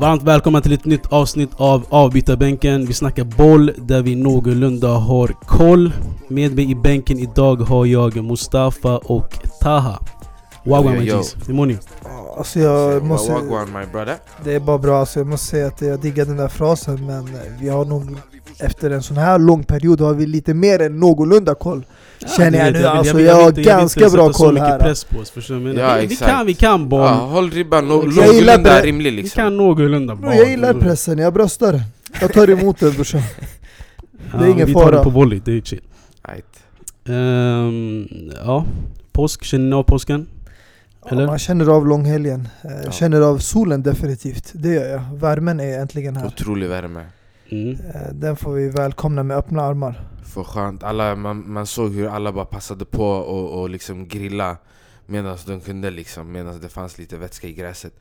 Varmt välkomna till ett nytt avsnitt av Avbytarbänken. Vi snackar boll där vi någorlunda har koll. Med mig i bänken idag har jag Mustafa och Taha. Wagwan Yo, yo. Hur mår ni? Alltså jag måste, Wagwan my brother. det är bara bra, alltså jag måste säga att jag diggar den där frasen men vi har nog efter en sån här lång period har vi lite mer än någorlunda koll Känner jag nu, alltså, jag har ganska bra koll här. press på oss, förstår du? Ja, vi, vi kan, vi kan boll. Ja, håll ribban någorlunda rimlig vi liksom. kan någorlunda boll. jag gillar pressen, jag bröstar den Jag tar emot den brorsan det är ingen vi tar fara. det på volley, det är chill. Right. Ehm, ja, påsk, känner ni av påsken? Eller? ja, Man känner av långhelgen, Eh, Ja. känner av solen definitivt, det gör jag Värmen är äntligen här Otrolig värme. Mm. Eh, Den får vi välkomna med öppna armar För skönt. Alla, man, man såg hur alla bara passade på och, och liksom grilla medan de kunde liksom, medan det fanns lite vätska i gräset.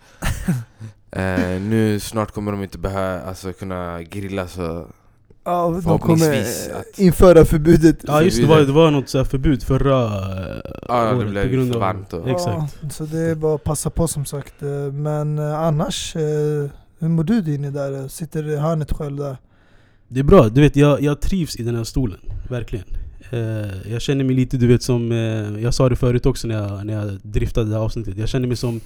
eh, nu snart kommer de inte behöva alltså, kunna grilla så... Ja, de kommer att- införa förbudet Ja just det, det var, det var något så här förbud förra eh, Ja, det året blev på grund för av- varmt och- Exakt. Ja, så det är bara att passa på som sagt. Eh, Men eh, annars, hur mår du inne där? Sitter i hörnet själv där? Det är bra, du vet jag, jag trivs i den här stolen, verkligen. Jag känner mig lite, du vet som, jag sa det förut också när jag, när jag driftade det här avsnittet. Jag känner mig som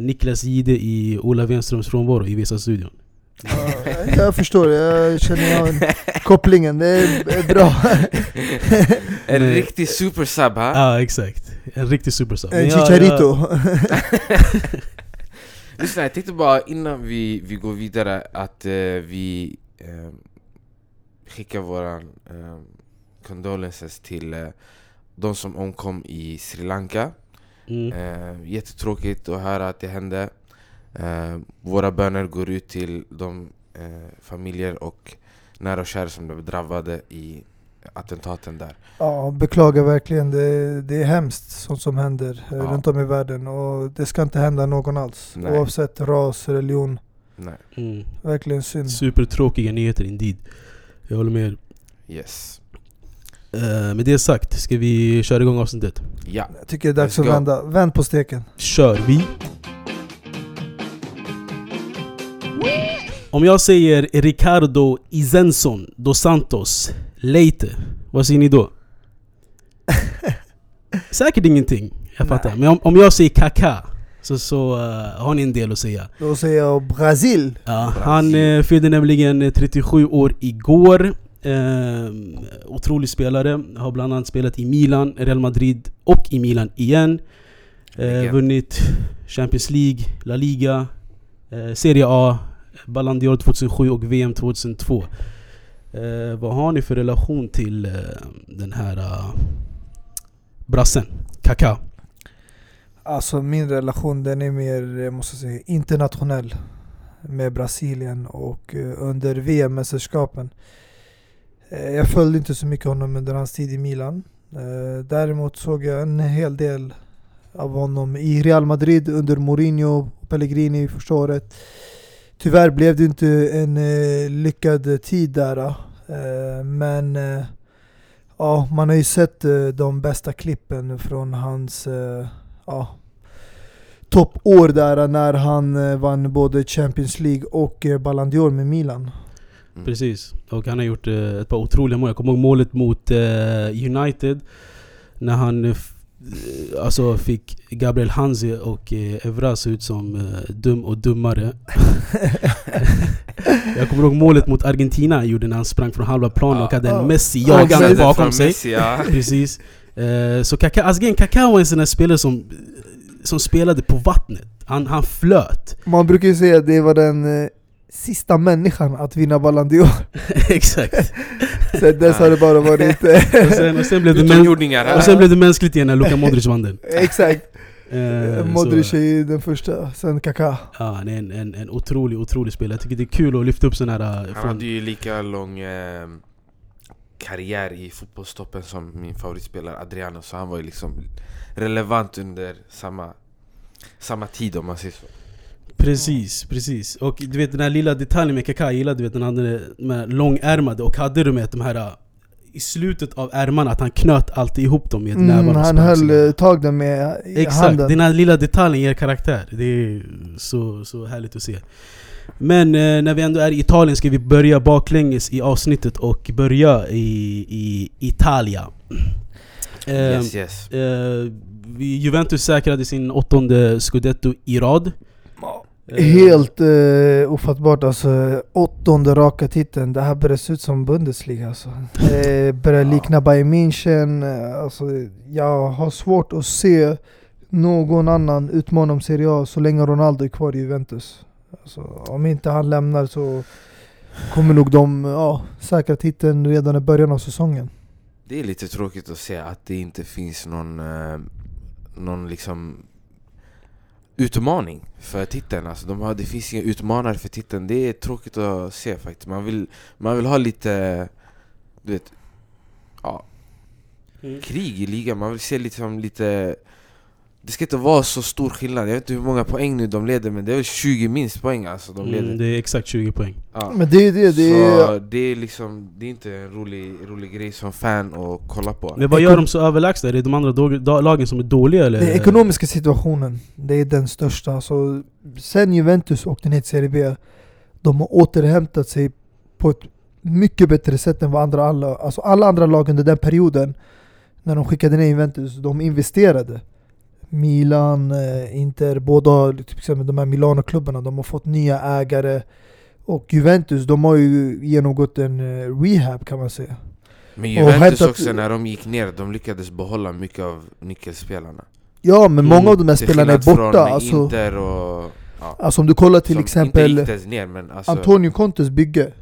Niklas Gide i Ola Wenströms frånvaro i Visa-studion. Ja, jag förstår, jag känner jag en kopplingen. Det är är bra. En riktig supersub Ja ha? ah, exakt, en riktig superstar. En chicharito. Lyssna, jag tänkte bara innan vi, vi går vidare att eh, vi eh, skickar våra eh, condolences till eh, de som omkom i Sri Lanka. Mm. Eh, jättetråkigt att höra att det hände. Eh, våra böner går ut till de eh, familjer och nära och kära som blev drabbade i attentaten där. Ja, beklagar verkligen. Det, det är hemskt sånt som händer eh, Ja. runt om i världen. Och det ska inte hända någon alls. Nej. Oavsett ras, religion. Nej. Mm. Verkligen synd. Supertråkiga nyheter indeed. Jag håller med er. Yes. Eh, med det sagt, ska vi köra igång avsnittet? Ja. Jag tycker det är dags att vända. Vänd på steken. kör vi. Om jag säger Ricardo Izenson dos Santos Leite, vad säger ni då? Säkert ingenting, jag fattar. Men om, om jag säger Kaká så, så eh, har ni en del att säga. Då säger jag Brasil. Ja, han uh, fyllde nämligen eh, 37 år igår. Uh, otrolig spelare, har bland annat spelat i Milan, Real Madrid och i Milan igen. Eh, Legend. vunnit Champions League, La Liga, eh, Serie A, Ballon d'Or 2007 och VM 2002. Eh, vad har ni för relation till eh, den här eh, brassen? Kaká? Alltså min relation den är mer, jag måste säga, internationell med Brasilien och eh, under VM-mästerskapen. Eh, jag följde inte så mycket honom under hans tid i Milan. Eh, däremot såg jag en hel del av honom i Real Madrid under Mourinho och Pellegrini första året. Tyvärr blev det inte en eh, lyckad tid där. eh, Men eh, ja, man har ju sett eh, de bästa klippen från hans eh, ja, toppår där när han eh, vann både Champions League och eh, Ballon d'Or med Milan. Mm. Precis, och han har gjort eh, ett par otroliga mål. Jag kommer ihåg målet mot eh, United när han alltså fick Gabriel Hansi och eh, Evra se ut som eh, dum och dummare. Jag kommer ihåg målet mot Argentina han gjorde när han sprang från halva planen och hade en Messi Ja, jagande bakom sig. Messi, ja. Precis. Eh, så Kaká, alltså grejen, Kaká var en sån där spelare som, som spelade på vattnet. Han, han flöt. Man brukar ju säga att det var den eh, sista människan att vinna Ballon d'Or. Exakt. Sen dess har det bara varit... Och sen, och sen blev det och sen blev det mänskligt igen när Luka Modric vann den. Exakt. Eh, Modric är ju den första, sen Kaká. ja, han är en, en, en otrolig, otrolig spelare. Jag tycker det är kul att lyfta upp sådana här... eh, Han Från, hade ju lika lång eh, karriär i fotbollstoppen som min favoritspelare Adriano Så han var ju liksom relevant under samma, samma tid om man säger så precis, precis. Och du vet den här lilla detaljen med Kaká, jag gillade du vet, den hade de här långärmade och hade du med de här... eh, i slutet av ärmarna, att han knöt alltid ihop dem med Mm, nävarna. och han höll eh, tag dem med i Exakt, handen. den här lilla detaljen ger karaktär. Det är så, så härligt att se. Men eh, när vi ändå är i Italien ska vi börja baklänges i avsnittet och börja i, i Italia. Eh, Yes yes. eh, Juventus säkrade sin åttonde scudetto i rad. Eh, Helt uh, ofattbart alltså, åttonde raka titeln. Det här börjar se ut som Bundesliga alltså. Det börjar likna Bayern München. eh, Alltså, jag har svårt att se någon annan utmana om Serie A så länge Ronaldo är kvar i Juventus. Alltså, om inte han lämnar så kommer nog de ja, säkra titeln redan i början av säsongen. Det är lite tråkigt att se att det inte finns någon, eh, någon liksom utmaning för titeln. Alltså de har, det finns inga utmanare för titeln. Det är tråkigt att se faktiskt. Man vill, man vill ha lite, du vet, ja, Mm. krig i ligan. Man vill se liksom lite... Det ska inte vara så stor skillnad. Jag vet inte hur många poäng nu de leder men det är väl 20 minst poäng alltså de leder. Mm, det är exakt 20 poäng. Ja. Men det är det, det är... Så det är liksom, det är inte en rolig, rolig grej som fan att kolla på. Men vad gör de så överlägsna? Är det de andra lagen som är dåliga eller? Den ekonomiska situationen, det är den största. Alltså, sen Juventus åkte ner till Serie B, de har återhämtat sig på ett mycket bättre sätt än vad andra alla, alltså alla andra lag under den perioden, när de skickade ner Juventus, de investerade. Milan, eh, Inter, båda till exempel de här Milano-klubbarna, de har fått nya ägare. Och Juventus, de har ju genomgått en eh, rehab kan man säga. Men Och Juventus hämtat- också, när de gick ner, de lyckades behålla mycket av nyckelspelarna. Ja men Mm. många av de här spelarna är borta. Alltså, Inter och... Ja, alltså om du kollar till som exempel... Ner alltså... Antonio Contes bygge.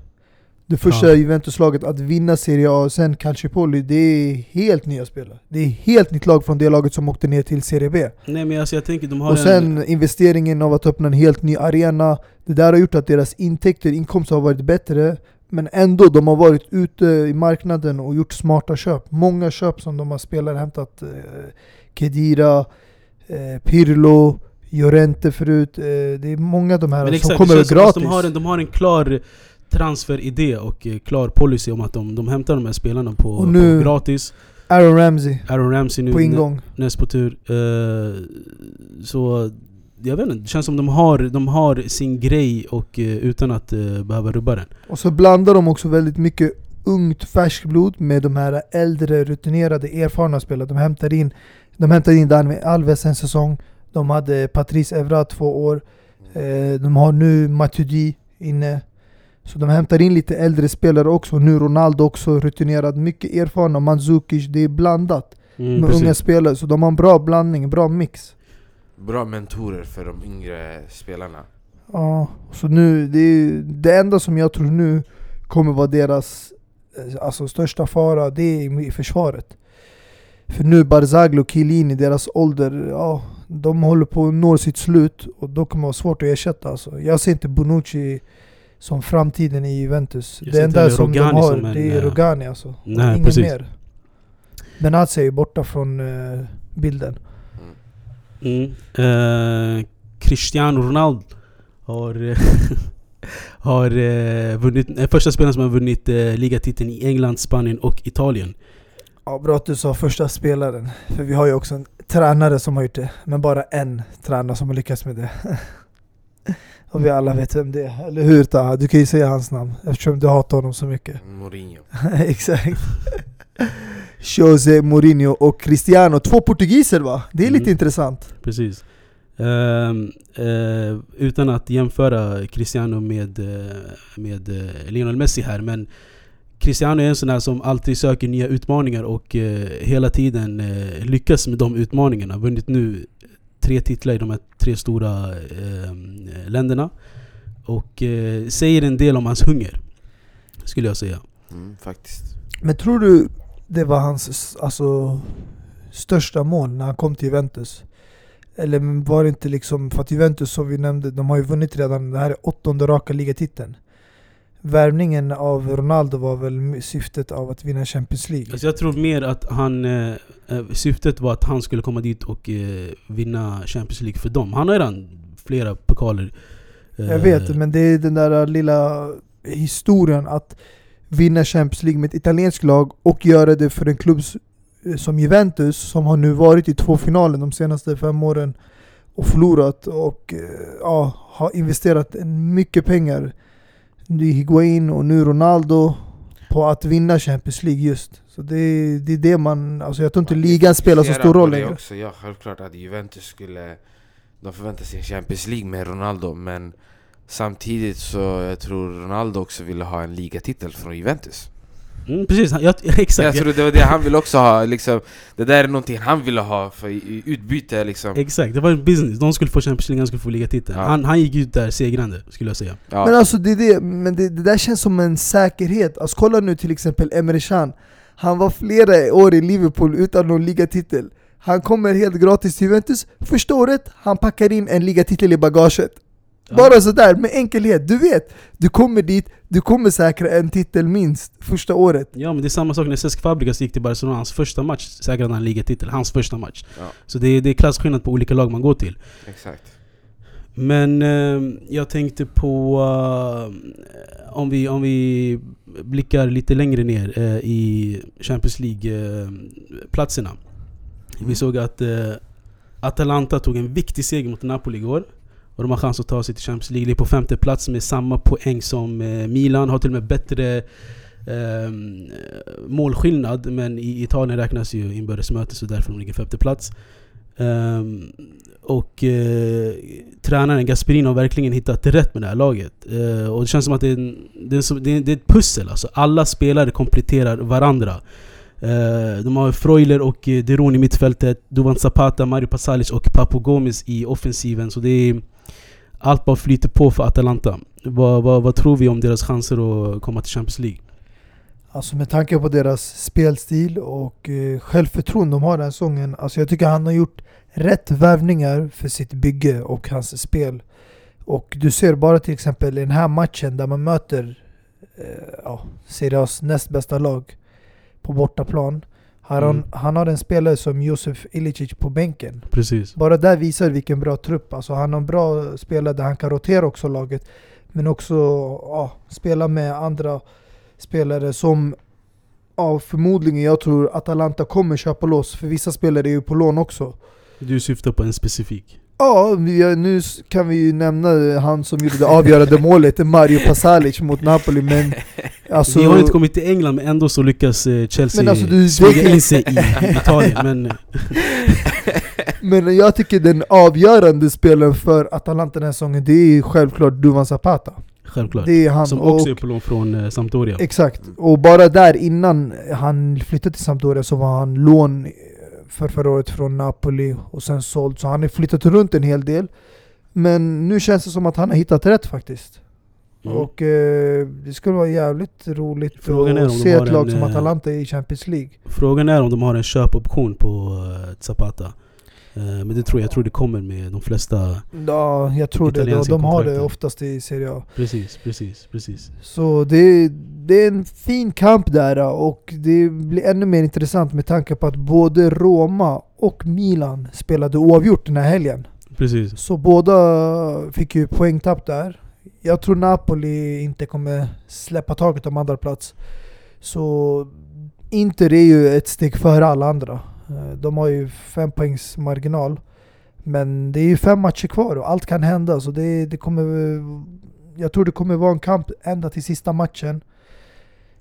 Det första Ja. Juventus-laget att vinna Serie A och sen Calciopoli, det är helt nya spelare. Det är helt nytt lag från det laget som åkte ner till Serie B. Nej men alltså jag tänker de har Och en... sen investeringen av att öppna en helt ny arena. Det där har gjort att deras intäkter, inkomster har varit bättre. Men ändå, de har varit ute i marknaden och gjort smarta köp. Många köp som de har spelare hämtat. Eh, Kedira, eh, Pirlo, Llorente förut. Eh, det är många av de här Men som exakt, kommer gratis. de har, en, de har en klar transferidé och eh, klar policy om att de, de hämtar de här spelarna på, nu- på gratis. Aaron Ramsey Aaron Ramsey nu på ingång. näst på tur. Eh, så jag vet inte, det känns som de har, de har sin grej och eh, utan att eh, behöva rubba den. Och så blandar de också väldigt mycket ungt färskblod med de här äldre rutinerade erfarna spelarna. De hämtar in, de hämtar in Dani Alves en säsong. De hade Patrice Evra två år. Eh, de har nu Matuidi inne. Så de hämtar in lite äldre spelare också. Nu Ronaldo också rutinerad. Mycket erfarna. Mandzukic. Det är blandat Mm, med precis. unga spelare. Så de har en bra blandning, bra mix. Bra mentorer för de yngre spelarna. Ja, så nu, det, är, det enda som jag tror nu kommer vara deras eh, alltså, största fara, det är i försvaret. För nu Barzagli och Chiellini, deras ålder, ja, de håller på att nå sitt slut och då kommer det vara svårt att ersätta. Alltså. Jag ser inte Bonucci som framtiden i Juventus. Jag det enda som de har, som en, det är Rogani alltså. Nej, Ingen precis. mer. Benatia är ju borta från eh, bilden. Mm. Eh, Cristiano Ronaldo har, har eh, vunnit, är första spelaren som har vunnit eh, ligatiteln i England, Spanien och Italien. Ja, bra att du sa första spelaren. För vi har ju också en tränare som har gjort det. Men bara en tränare som har lyckats med det. Och vi alla vet vem det är. Eller hur Taha? Du kan ju säga hans namn eftersom du hatar honom så mycket. Mourinho. Exakt. Jose Mourinho och Cristiano. Två portugiser va? Det är lite Mm. intressant. Precis. Ehm, eh, utan att jämföra Cristiano med, eh, med eh, Lionel Messi här men Cristiano är en sån här som alltid söker nya utmaningar och eh, hela tiden eh, lyckas med de utmaningarna. Vunnit nu tre titlar i de här tre stora eh, länderna. Och eh, säger en del om hans hunger. Skulle jag säga. Mm, faktiskt. Men tror du det var hans alltså, största mål när han kom till Juventus? Eller var det inte liksom, för att Juventus som vi nämnde, de har ju vunnit redan, det här är åttonde raka ligatiteln. Värvningen av Ronaldo var väl syftet av att vinna Champions League? Alltså jag tror mer att han, eh, eh, syftet var att han skulle komma dit och eh, vinna Champions League för dem. Han har redan flera pokaler. eh, Jag vet, men det är den där lilla historien att vinna Champions League med ett italienskt lag och göra det för en klubb eh, som Juventus som har nu varit i två finaler de senaste fem åren och förlorat och eh, ja, har investerat mycket pengar i Higuain och nu Ronaldo på att vinna Champions League just. Så det, det är det man, alltså jag tror inte ligan spelar så stor roll det längre. också. Ja, självklart att Juventus skulle... De förväntar sig en Champions League med Ronaldo, men samtidigt så jag tror Ronaldo också ville ha en ligatitel från Juventus. Mm, precis, jag, exakt. Jag tror det var det han ville också ha, liksom, det där är någonting han ville ha för utbyte liksom. Exakt, det var en business. De skulle få Champions League, han skulle få ligatiteln. Ja. Han, han gick ut där segrande, skulle jag säga. Ja. Men alltså det, det, men det, det där känns som en säkerhet. Alltså kolla nu till exempel Emre Can. Han var flera år i Liverpool utan någon ligatitel. Han kommer helt gratis till Juventus. Första året, han packar in en ligatitel i bagaget. Bara sådär, med enkelhet. Du vet, du kommer dit, du kommer säkra en titel minst första året. Ja men det är samma sak när Cesc Fabregas gick till Barcelona, hans första match säkrade han ligatitel. Hans första match. Ja. Så det är, det är klasskillnad på olika lag man går till. Exakt. Men eh, jag tänkte på eh, om, vi, om vi blickar lite längre ner eh, i Champions League-platserna. Vi såg att eh, Atalanta tog en viktig seger mot Napoli igår. Och de har chans att ta sig till Champions League. ligger är på femte plats med samma poäng som eh, Milan. Har till och med bättre eh, målskillnad. Men i Italien räknas ju inbördesmöte så därför de ligger femte plats. Ehm, och eh, tränaren Gasperini har verkligen hittat rätt med det här laget. Eh, och det känns som att det är, en, det, är som- det, är, det är ett pussel alltså. Alla spelare kompletterar varandra. Eh, de har Freuler och eh, Deron i mittfältet, Duvan Zapata, Mario Pasalic och Papo Gomes i offensiven. Så det är, allt bara flyter på för Atalanta. Vad, vad, vad tror vi om deras chanser att komma till Champions League? Alltså med tanke på deras spelstil och eh, självförtroende de har den här säsongen. Alltså jag tycker han har gjort rätt värvningar för sitt bygge och hans spel. Och du ser bara till exempel i den här matchen där man möter eh, ja, Serias näst bästa lag på bortaplan. Han, Mm. han har en spelare som Josef Ilicic på bänken. Precis. Bara där visar vilken bra trupp. Alltså han har en bra spelare där han kan rotera också laget. Men också ja, spela med andra spelare som ja, förmodligen jag tror Atalanta kommer köpa loss. För vissa spelare är ju på lån också. Du syftar på en specifik. Ja, nu kan vi ju nämna han som gjorde det avgörande målet, Mario Pasalic mot Napoli. Men alltså, vi har inte kommit till England men ändå så lyckas eh, Chelsea Men alltså, du- smyga in sig i Italien. Men eh, men jag tycker den avgörande spelaren för Atalanta den här säsongen, det är självklart Duvan Zapata. självklart. Det är han. Som och, också är på lån från eh, Sampdoria. Exakt, och bara där innan han flyttade till Sampdoria så var han lån eh, för förra året från Napoli och sen såld. Så han har flyttat runt en hel del. Men nu känns det som att han har hittat rätt faktiskt. Mm. Och eh, det skulle vara jävligt roligt Frågan att se ett lag en, som eh, Atalanta i Champions League. Frågan är om de har en köpoption på uh, Zapata. Eh, men det tror jag, jag tror det kommer med de flesta. Ja, jag tror det. De, de har det oftast i Serie A. Precis, precis, precis. Så det, det är en fin kamp där och det blir ännu mer intressant med tanke på att både Roma och Milan spelade oavgjort den här helgen. Precis. Så båda fick ju poängtapp där. Jag tror Napoli inte kommer släppa taget om andra plats. Så Inter är ju ett steg före alla andra. Eh, De har ju fem poängs marginal. Men det är ju fem matcher kvar och allt kan hända. Så det, det kommer, jag tror det kommer vara en kamp ända till sista matchen.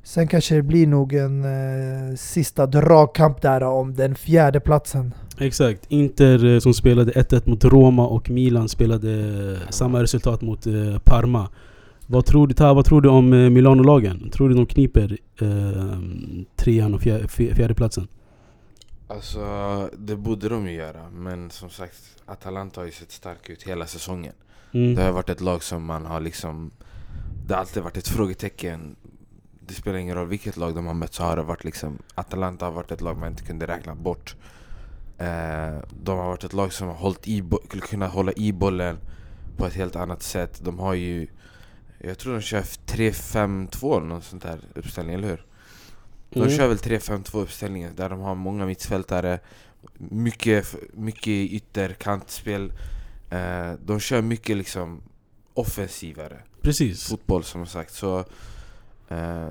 Sen kanske det blir nog en eh, sista dragkamp där om den fjärde platsen. Exakt. Inter eh, som spelade 1-1 mot Roma och Milan spelade eh, samma resultat mot eh, Parma. Vad tror du, Ta, vad tror du om eh, Milano-lagen? Tror du de kniper eh, trean och fjär, fj- fjärdeplatsen? Alltså, det borde de ju göra. Men som sagt, Atalanta har ju sett stark ut hela säsongen. Mm. Det har varit ett lag som man har liksom... Det har alltid varit ett frågetecken. Det spelar ingen roll vilket lag de har mött så har det varit liksom... Atalanta har varit ett lag man inte kunde räkna bort. Eh, de har varit ett lag som har hållit i, kunnat hålla i bollen på ett helt annat sätt. De har ju... Jag tror de kör 3-5-2 eller något sånt där uppställning, eller hur? De Mm. kör väl 3-5-2 uppställningen där de har många mittfältare Mycket, mycket ytterkantspel eh, De kör mycket liksom offensivare Precis. fotboll som sagt så eh,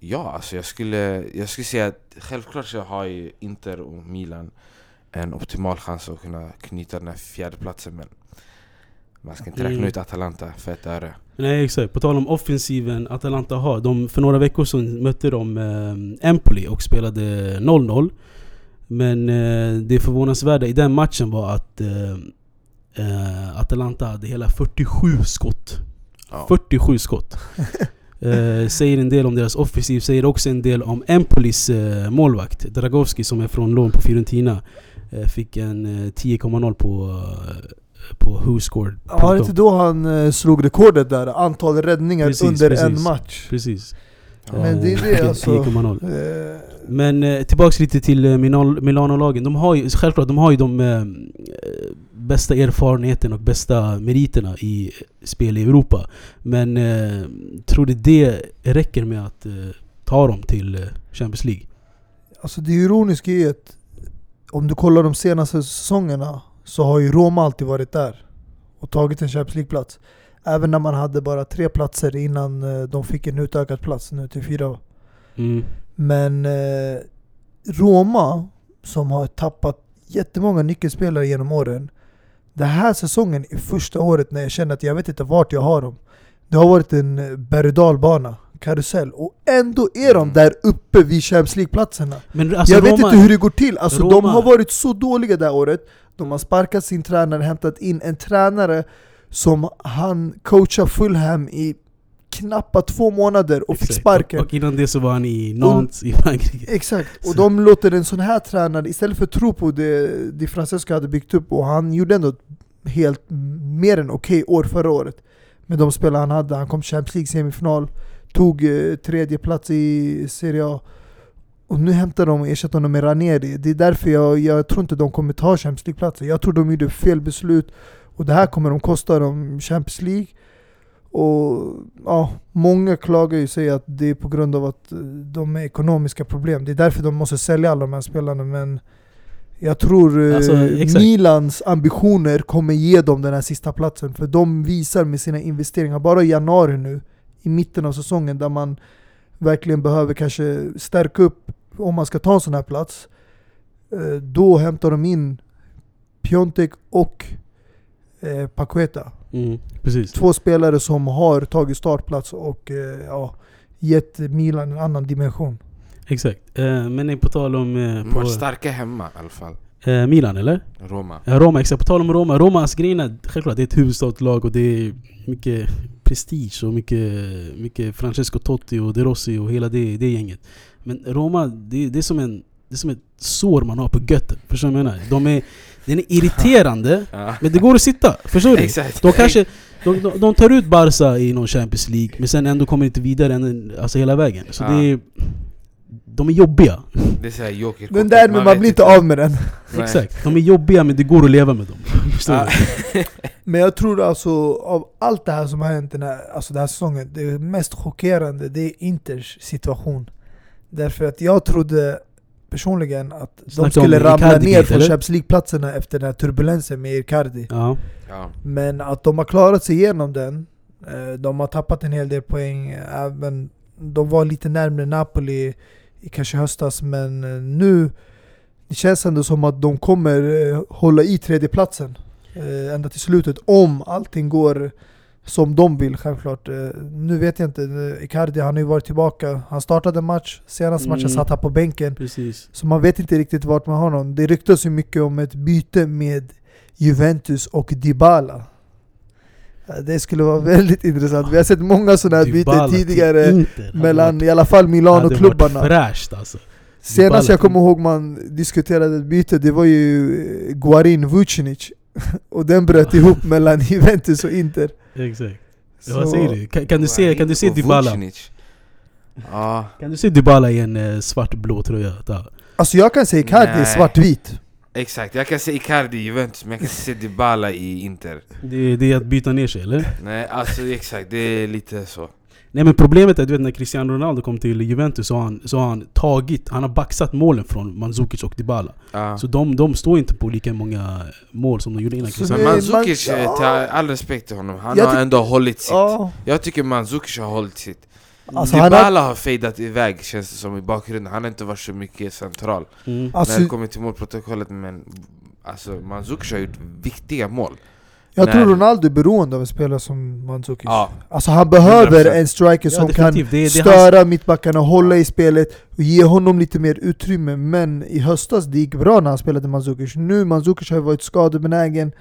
Ja, alltså jag skulle, jag skulle säga att självklart så har ju Inter och Milan en optimal chans att kunna knyta den här fjärdeplatsen men man ska inte räkna Mm. ut Atalanta för ett öre. Nej exakt, på tal om offensiven Atalanta har. De, för några veckor sedan mötte de eh, Empoli och spelade 0-0. Men eh, det förvånansvärda i den matchen var att eh, eh, Atalanta hade hela 47 skott. Ja. 47 skott. Eh, säger en del om deras offensiv, säger också en del om Empolis eh, målvakt Dragowski som är från lån på Fiorentina. Eh, fick en eh, 10,0 på, eh, på Who Scored. Var det inte då han eh, slog rekordet där? Antal räddningar Precis, under en precis. match. Precis. Men det är det, alltså. 10,0. Eh, Men eh, tillbaks lite till eh, Milano- Milano-lagen. De har ju, självklart, de har ju de eh, bästa erfarenheterna och bästa meriterna i spel i Europa. Men eh, tror du det räcker med att eh, ta dem till Champions League? Alltså det ironiska är att om du kollar de senaste säsongerna så har ju Roma alltid varit där och tagit en Champions League-plats. Även när man hade bara tre platser innan eh, de fick en utökad plats nu till fyra. Mm. Men eh, Roma, som har tappat jättemånga nyckelspelare genom åren. Den här säsongen är första året när jag känner att jag vet inte vart jag har dem. Det har varit en eh, berg dalbana, karusell, och ändå är de Mm. där uppe vid Champions League-platserna. Men alltså jag vet Roma, inte hur det går till, alltså de har varit så dåliga det här året. De har sparkat sin tränare, hämtat in en tränare som han coachar Fulham i knappa två månader och fick sparken. Och innan det så var han i Nantes i Frankrike. Exakt, och Så- de låter en sån här tränare, istället för att tro på det, det Francesco hade byggt upp, och han gjorde ändå ett helt mer än okej år förra året. Med de spelare han hade, han kom Champions League semifinal, tog eh, tredje plats i Serie A. Och nu hämtar de och ersätter honom med Ranieri. Det är därför jag, jag tror inte de kommer ta Champions League-platser. Jag tror de gjorde fel beslut, och det här kommer de kosta dem Champions League. Och ja, många klagar ju sig att det är på grund av att eh, de är ekonomiska problem. Det är därför de måste sälja alla de här spelarna. Men jag tror eh, Alltså. Milans ambitioner kommer ge dem den här sista platsen. För de visar med sina investeringar, bara i januari nu, i mitten av säsongen, där man verkligen behöver kanske stärka upp om man ska ta en sån här plats. Eh, Då hämtar de in Piontek och eh, Paqueta. Mm, precis. Två spelare som har tagit startplats och eh, ja, gett Milan en annan dimension. Exakt. Eh, men på tal om... Eh, på, starka hemma i alla fall. eh, Milan eller? Roma. Ja, Roma, exakt. På tal om Roma. Romas grejen är självklart det är ett huvudstadslag och det är mycket prestige och mycket, mycket Francesco Totti och De Rossi och hela det, det gänget. Men Roma, det, det, är som en, det är som ett sår man har på götten. Förstår du vad jag menar? De är, den är irriterande, men det går att sitta. Förstår du? Exakt. De kanske de, de, de tar ut Barca i någon Champions League, men sen ändå kommer inte vidare än, alltså hela vägen. Så det är, de är jobbiga. Det är såhär joker Men därmed man blir inte av med den. Exakt. De är jobbiga men det går att leva med dem. Förstår du? Men jag tror alltså av allt det här som har hänt den här, alltså den här säsongen, det mest chockerande det är Inters situation. Därför att jag trodde personligen att de Snackar skulle ramla Icardi ner från? Champions League-platserna efter den här turbulensen med Icardi. Ja. Ja. Men att de har klarat sig igenom den, eh, de har tappat en hel del poäng, även de var lite närmare Napoli i kanske höstas, men eh, nu det känns ändå som att de kommer eh, hålla i tredjeplatsen ända till slutet om allting går som de vill självklart. Eh, Nu vet jag inte, eh, Icardi han har ju varit tillbaka, han startade en match, senaste matchen Mm. satt han på bänken. Precis. Så man vet inte riktigt vart man har honom. Det ryktas ju mycket om ett byte med Juventus och Dybala. Det skulle vara väldigt intressant. Vi har sett många sådana här byten tidigare Inter mellan varit- i alla fall hade Milano-klubbarna. varit fräscht alltså. Senast jag kommer ihåg man diskuterade ett byte, det var ju eh, Guarin Vucinic. Och den bröt ihop mellan Juventus och Inter. Exakt. Så- Vad säger du? Kan, kan du se, kan du se Dybala? Ja. Kan du se Dybala i en eh, svart-blå tröja? Alltså jag kan säga Icardi Nej. svartvit. Exakt, jag kan se Icardi i Juventus men jag kan inte se Dybala i Inter. Det, det är att byta ner sig eller? Nej alltså exakt, det är lite så. Nej men problemet är att du vet när Cristiano Ronaldo kom till Juventus så har han, så har han tagit, han har baxat målen från Mandzukic och Dybala. Ja. Så de, de står inte på lika många mål som de gjorde innan Cristiano. Mandzukic, man- eh, ja. till all respekt till honom, han Jag har ändå hållit sitt. Ja, Jag tycker Mandzukic har hållit sitt. Alltså, Dybala har, har fejdat iväg känns det som i bakgrunden, han har inte varit så mycket central Mm. alltså, när det kommer till målprotokollet men Alltså Mandzukic har gjort viktiga mål jag tror Ronaldo är beroende av en spelare som Mandzukic. Ja, Alltså han behöver 100%. en striker som kan definitivt. Det, det är hans, störa mittbackarna, hålla i spelet och ge honom lite mer utrymme. Men i höstas det gick bra när han spelade Mandzukic. Nu Mandzukic har ju varit skadebenägen,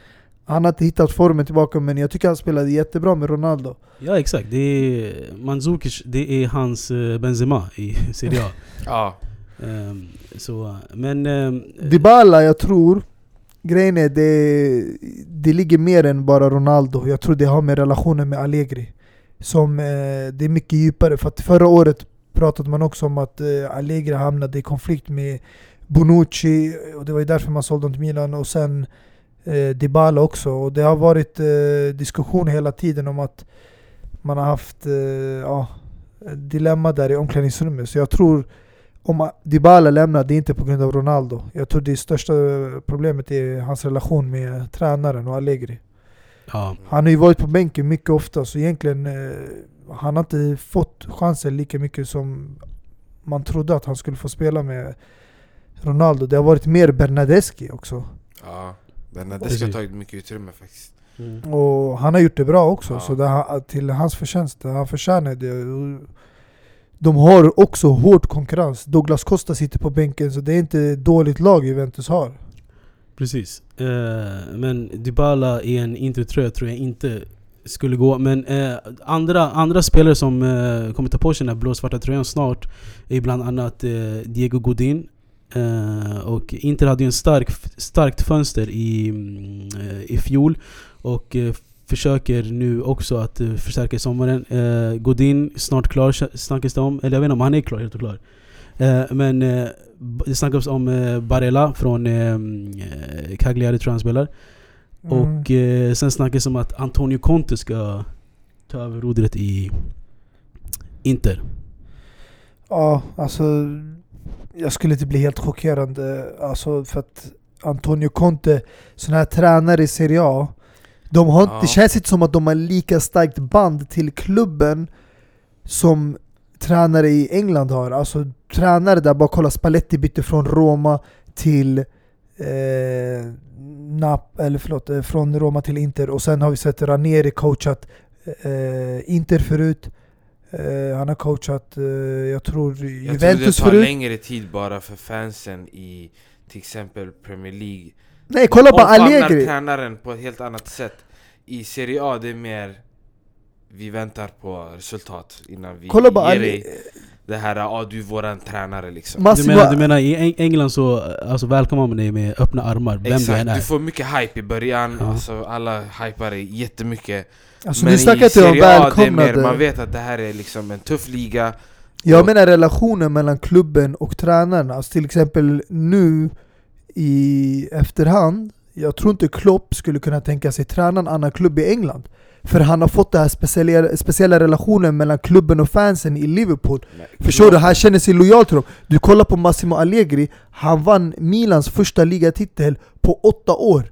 han har inte hittat formen tillbaka men jag tycker han spelade jättebra med Ronaldo. ja exakt, det är Mandzukic, det är hans eh, Benzema i Serie A. ja. Ehm, så, men... ehm, Dybala, jag tror, grejen är det, det ligger mer än bara Ronaldo. Jag tror det har med relationen med Allegri. Som, eh, det är mycket djupare. För att förra året pratade man också om att eh, Allegri hamnade i konflikt med Bonucci och det var ju därför man sålde honom till Milan. Och sen eh, Dybala också. Och det har varit eh, diskussion hela tiden om att man har haft eh, ja, dilemma där i omklädningsrummet. Så jag tror om Dybala lämnar, det är inte på grund av Ronaldo. Jag tror det största problemet är hans relation med tränaren och Allegri. ja, Han har ju varit på bänken mycket ofta, så egentligen eh, han har inte fått chansen lika mycket som man trodde att han skulle få spela med Ronaldo. Det har varit mer Bernadeschi också. ja. Bernadeschi har tagit mycket utrymme faktiskt mm. Och han har gjort det bra också, Ja. så det, till hans förtjänst. Han förtjänar det. De har också hård konkurrens. Douglas Costa sitter på bänken, så det är inte ett dåligt lag Juventus har. Precis. Eh, men Dybala i en Inter-tröja tror jag inte skulle gå. Men eh, andra, andra spelare som eh, kommer ta på sig den här blåsvarta tröjan snart är bland annat eh, Diego Godin. Eh, och Inter hade ju en stark, starkt fönster i, mm, eh, i fjol. Och eh, försöker nu också att eh, förstärka sommaren. Eh, Godin snart klar snackas det om. Eller jag vet inte om han är klar, helt klart. Eh, men eh, b- det snackas om Barella från eh, Cagliari tror jag han spelar. Mm. Och sen snackas det om att Antonio Conte ska ta över rodret i Inter. Ja, alltså jag skulle inte bli helt chockerande. Alltså för att Antonio Conte, sån här tränare i Serie A, de har, Ja. det känns inte som att de har lika starkt band till klubben som tränare i England har. Alltså tränare där, bara kolla Spalletti bytte från Roma till eh, Nap, eller förlåt, eh, från Roma till Inter och sen har vi sett Ranieri coachat eh, Inter förut. Eh, han har coachat, eh, jag tror, Jag tror det Juventus tar förut. längre tid bara för fansen i till exempel Premier League Nej, kolla på Omfamnar Allegri! tränaren på ett helt annat sätt I Serie A det är mer Vi väntar på resultat innan vi Kolla ger dig det här Ja du är våran tränare liksom Du menar, du menar i Eng- England så alltså, välkomnar man dig med öppna armar, vem du än Exakt, är? du får mycket hype i början, Ja. alltså alla hypar dig jättemycket alltså, Men i Serie A det är mer, man vet att det här är liksom en tuff liga Jag Och- menar relationen mellan klubben och tränarna. Alltså till exempel nu i efterhand, jag tror inte Klopp skulle kunna tänka sig träna en annan klubb i England. För han har fått den här speciella, speciella relationen mellan klubben och fansen i Liverpool. Men Förstår du? Han känner sig lojal till dem. Du kollar på Massimo Allegri, han vann Milans första ligatitel på åtta år.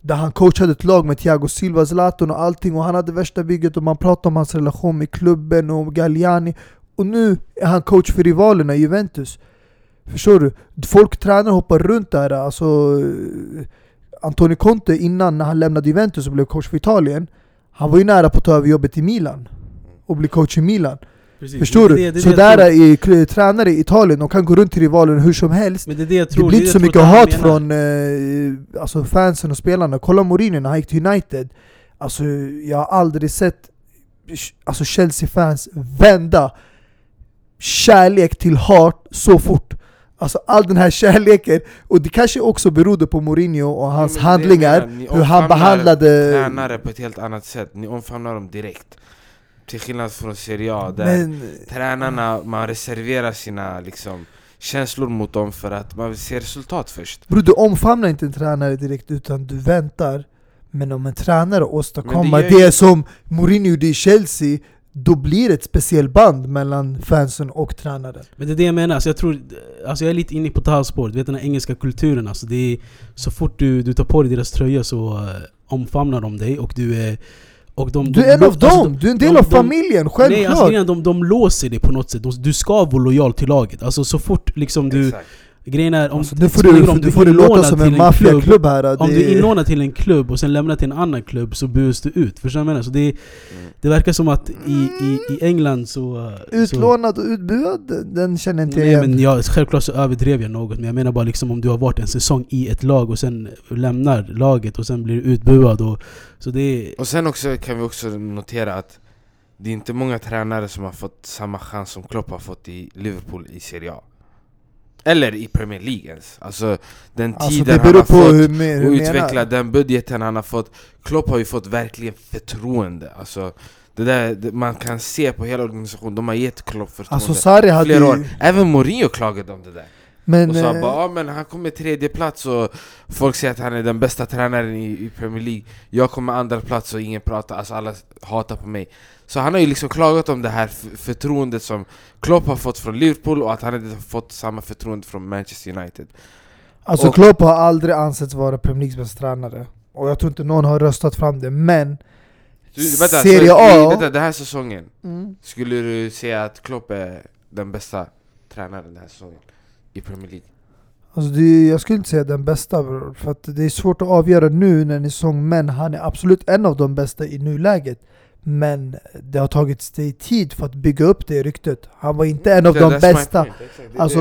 Där han coachade ett lag med Thiago Silva, Zlatan och allting och han hade värsta bygget och man pratade om hans relation med klubben och Galliani. Och nu är han coach för rivalerna Juventus. Förstår du? Folk tränare hoppar runt där. Alltså, eh, Antonio Conte innan när han lämnade Juventus och blev coach för Italien, han var ju nära på att ta över jobbet i Milan och bli coach i Milan. Precis. Förstår Det- du? det- det- så det där jag tror- är tränare i Italien, de kan gå runt till rivalen hur som helst. Men det det jag Det tror. blir är inte så mycket hat från eh, alltså fansen och spelarna. Kolla Mourinho när han gick till United. Alltså jag har aldrig sett alltså Chelsea-fans vända kärlek till hat så fort. Alltså all den här kärleken, och det kanske också berodde på Mourinho och hans det är handlingar, det hur han behandlade... Tränare på ett helt annat sätt, ni omfamnar dem direkt. Till skillnad från Serie A där Men, tränarna, man reserverar sina liksom, känslor mot dem för att man vill se resultat först. Bror du omfamnar inte en tränare direkt utan du väntar. Men om en tränare åstadkommer det, ju- som Mourinho gjorde i Chelsea Då blir det ett speciellt band mellan fansen och tränaren Men det är det jag menar, alltså jag tror... Alltså jag är lite inne på talspår, du vet den här engelska kulturen alltså det är, Så fort du, du tar på dig deras tröja så eh, omfamnar de dig och du är Och de, Du de är en av alltså, dem! Du är en del de- av de- familjen, Nej, självklart! alltså, grejen är, de, de låser dig på något sätt. De, du ska vara lojal till laget. Alltså så fort liksom du... Exakt. Grejen är, om, Alltså, nu får du, roll, du får det är låta som till en klubb, maffiaklubb här. Om det, du är inlånad till en klubb och sen lämnar till en annan klubb så buas du ut. Förstår du vad jag menar? Så det, det verkar som att i, i, i England så... så Utlånad och utbuad, den känner inte jag Nej igen. men jag, självklart så överdrev jag något, men jag menar bara liksom om du har varit en säsong i ett lag och sen lämnar laget och sen blir du utbuad och... Så det. Och sen också kan vi också notera att det är inte många tränare som har fått samma chans som Klopp har fått i Liverpool i Serie A. Eller i Premier League ens. Alltså den Alltså tiden han har fått hur, och du utveckla menar. den budgeten han har fått. Klopp har ju fått verkligen förtroende. Alltså, det där, det, man kan se på hela organisationen, de har gett Klopp förtroende. Alltså Sarri hade flera år. ju... Även Mourinho klagade om det där. Men, och sa eh, bara ah, men han kommer tredje plats och folk säger att han är den bästa tränaren i, i Premier League Jag kommer andra plats och ingen pratar, alltså alla hatar på mig Så han har ju liksom klagat om det här förtroendet som Klopp har fått från Liverpool och att han inte har fått samma förtroende från Manchester United Alltså och- Klopp har aldrig ansetts vara Premier Leagues bästa tränare. Och jag tror inte någon har röstat fram det, men... du, vänta, Serie A... Vänta, den här säsongen, Mm. skulle du säga att Klopp är den bästa tränaren den här säsongen? I Premier League? Alltså det, jag skulle inte säga den bästa bror, för att det är svårt att avgöra nu när ni sång men han är absolut en av de bästa i nuläget. Men det har tagit sig tid för att bygga upp det ryktet. Han var inte en av de bästa. Alltså.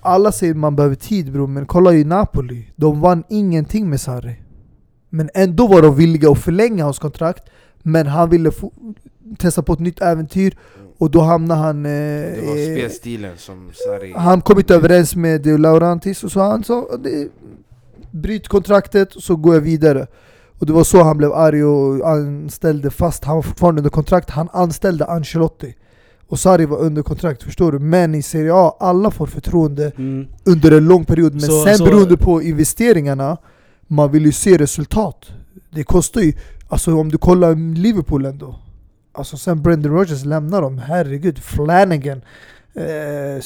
Alla säger man behöver tid bror, men kolla ju Napoli. De vann ingenting med Sarri. Men ändå var de villiga att förlänga hans kontrakt. Men han ville testa på ett nytt äventyr och då hamnade han... Eh, Det var eh, spelstilen som Sarri... han kom inte överens med De Laurantis och så han sa Bryt kontraktet så går jag vidare. Och det var så han blev arg och anställde fast, han var fortfarande under kontrakt, han anställde Ancelotti. Och Sarri var under kontrakt, förstår du? Men i Serie A, alla får förtroende Mm. under en lång period. Men Så- sen så- beroende på investeringarna, man vill ju se resultat. Det kostar ju, alltså om du kollar Liverpool ändå. Alltså sen Brendan Rodgers lämnar dem, herregud. Flanagan, eh,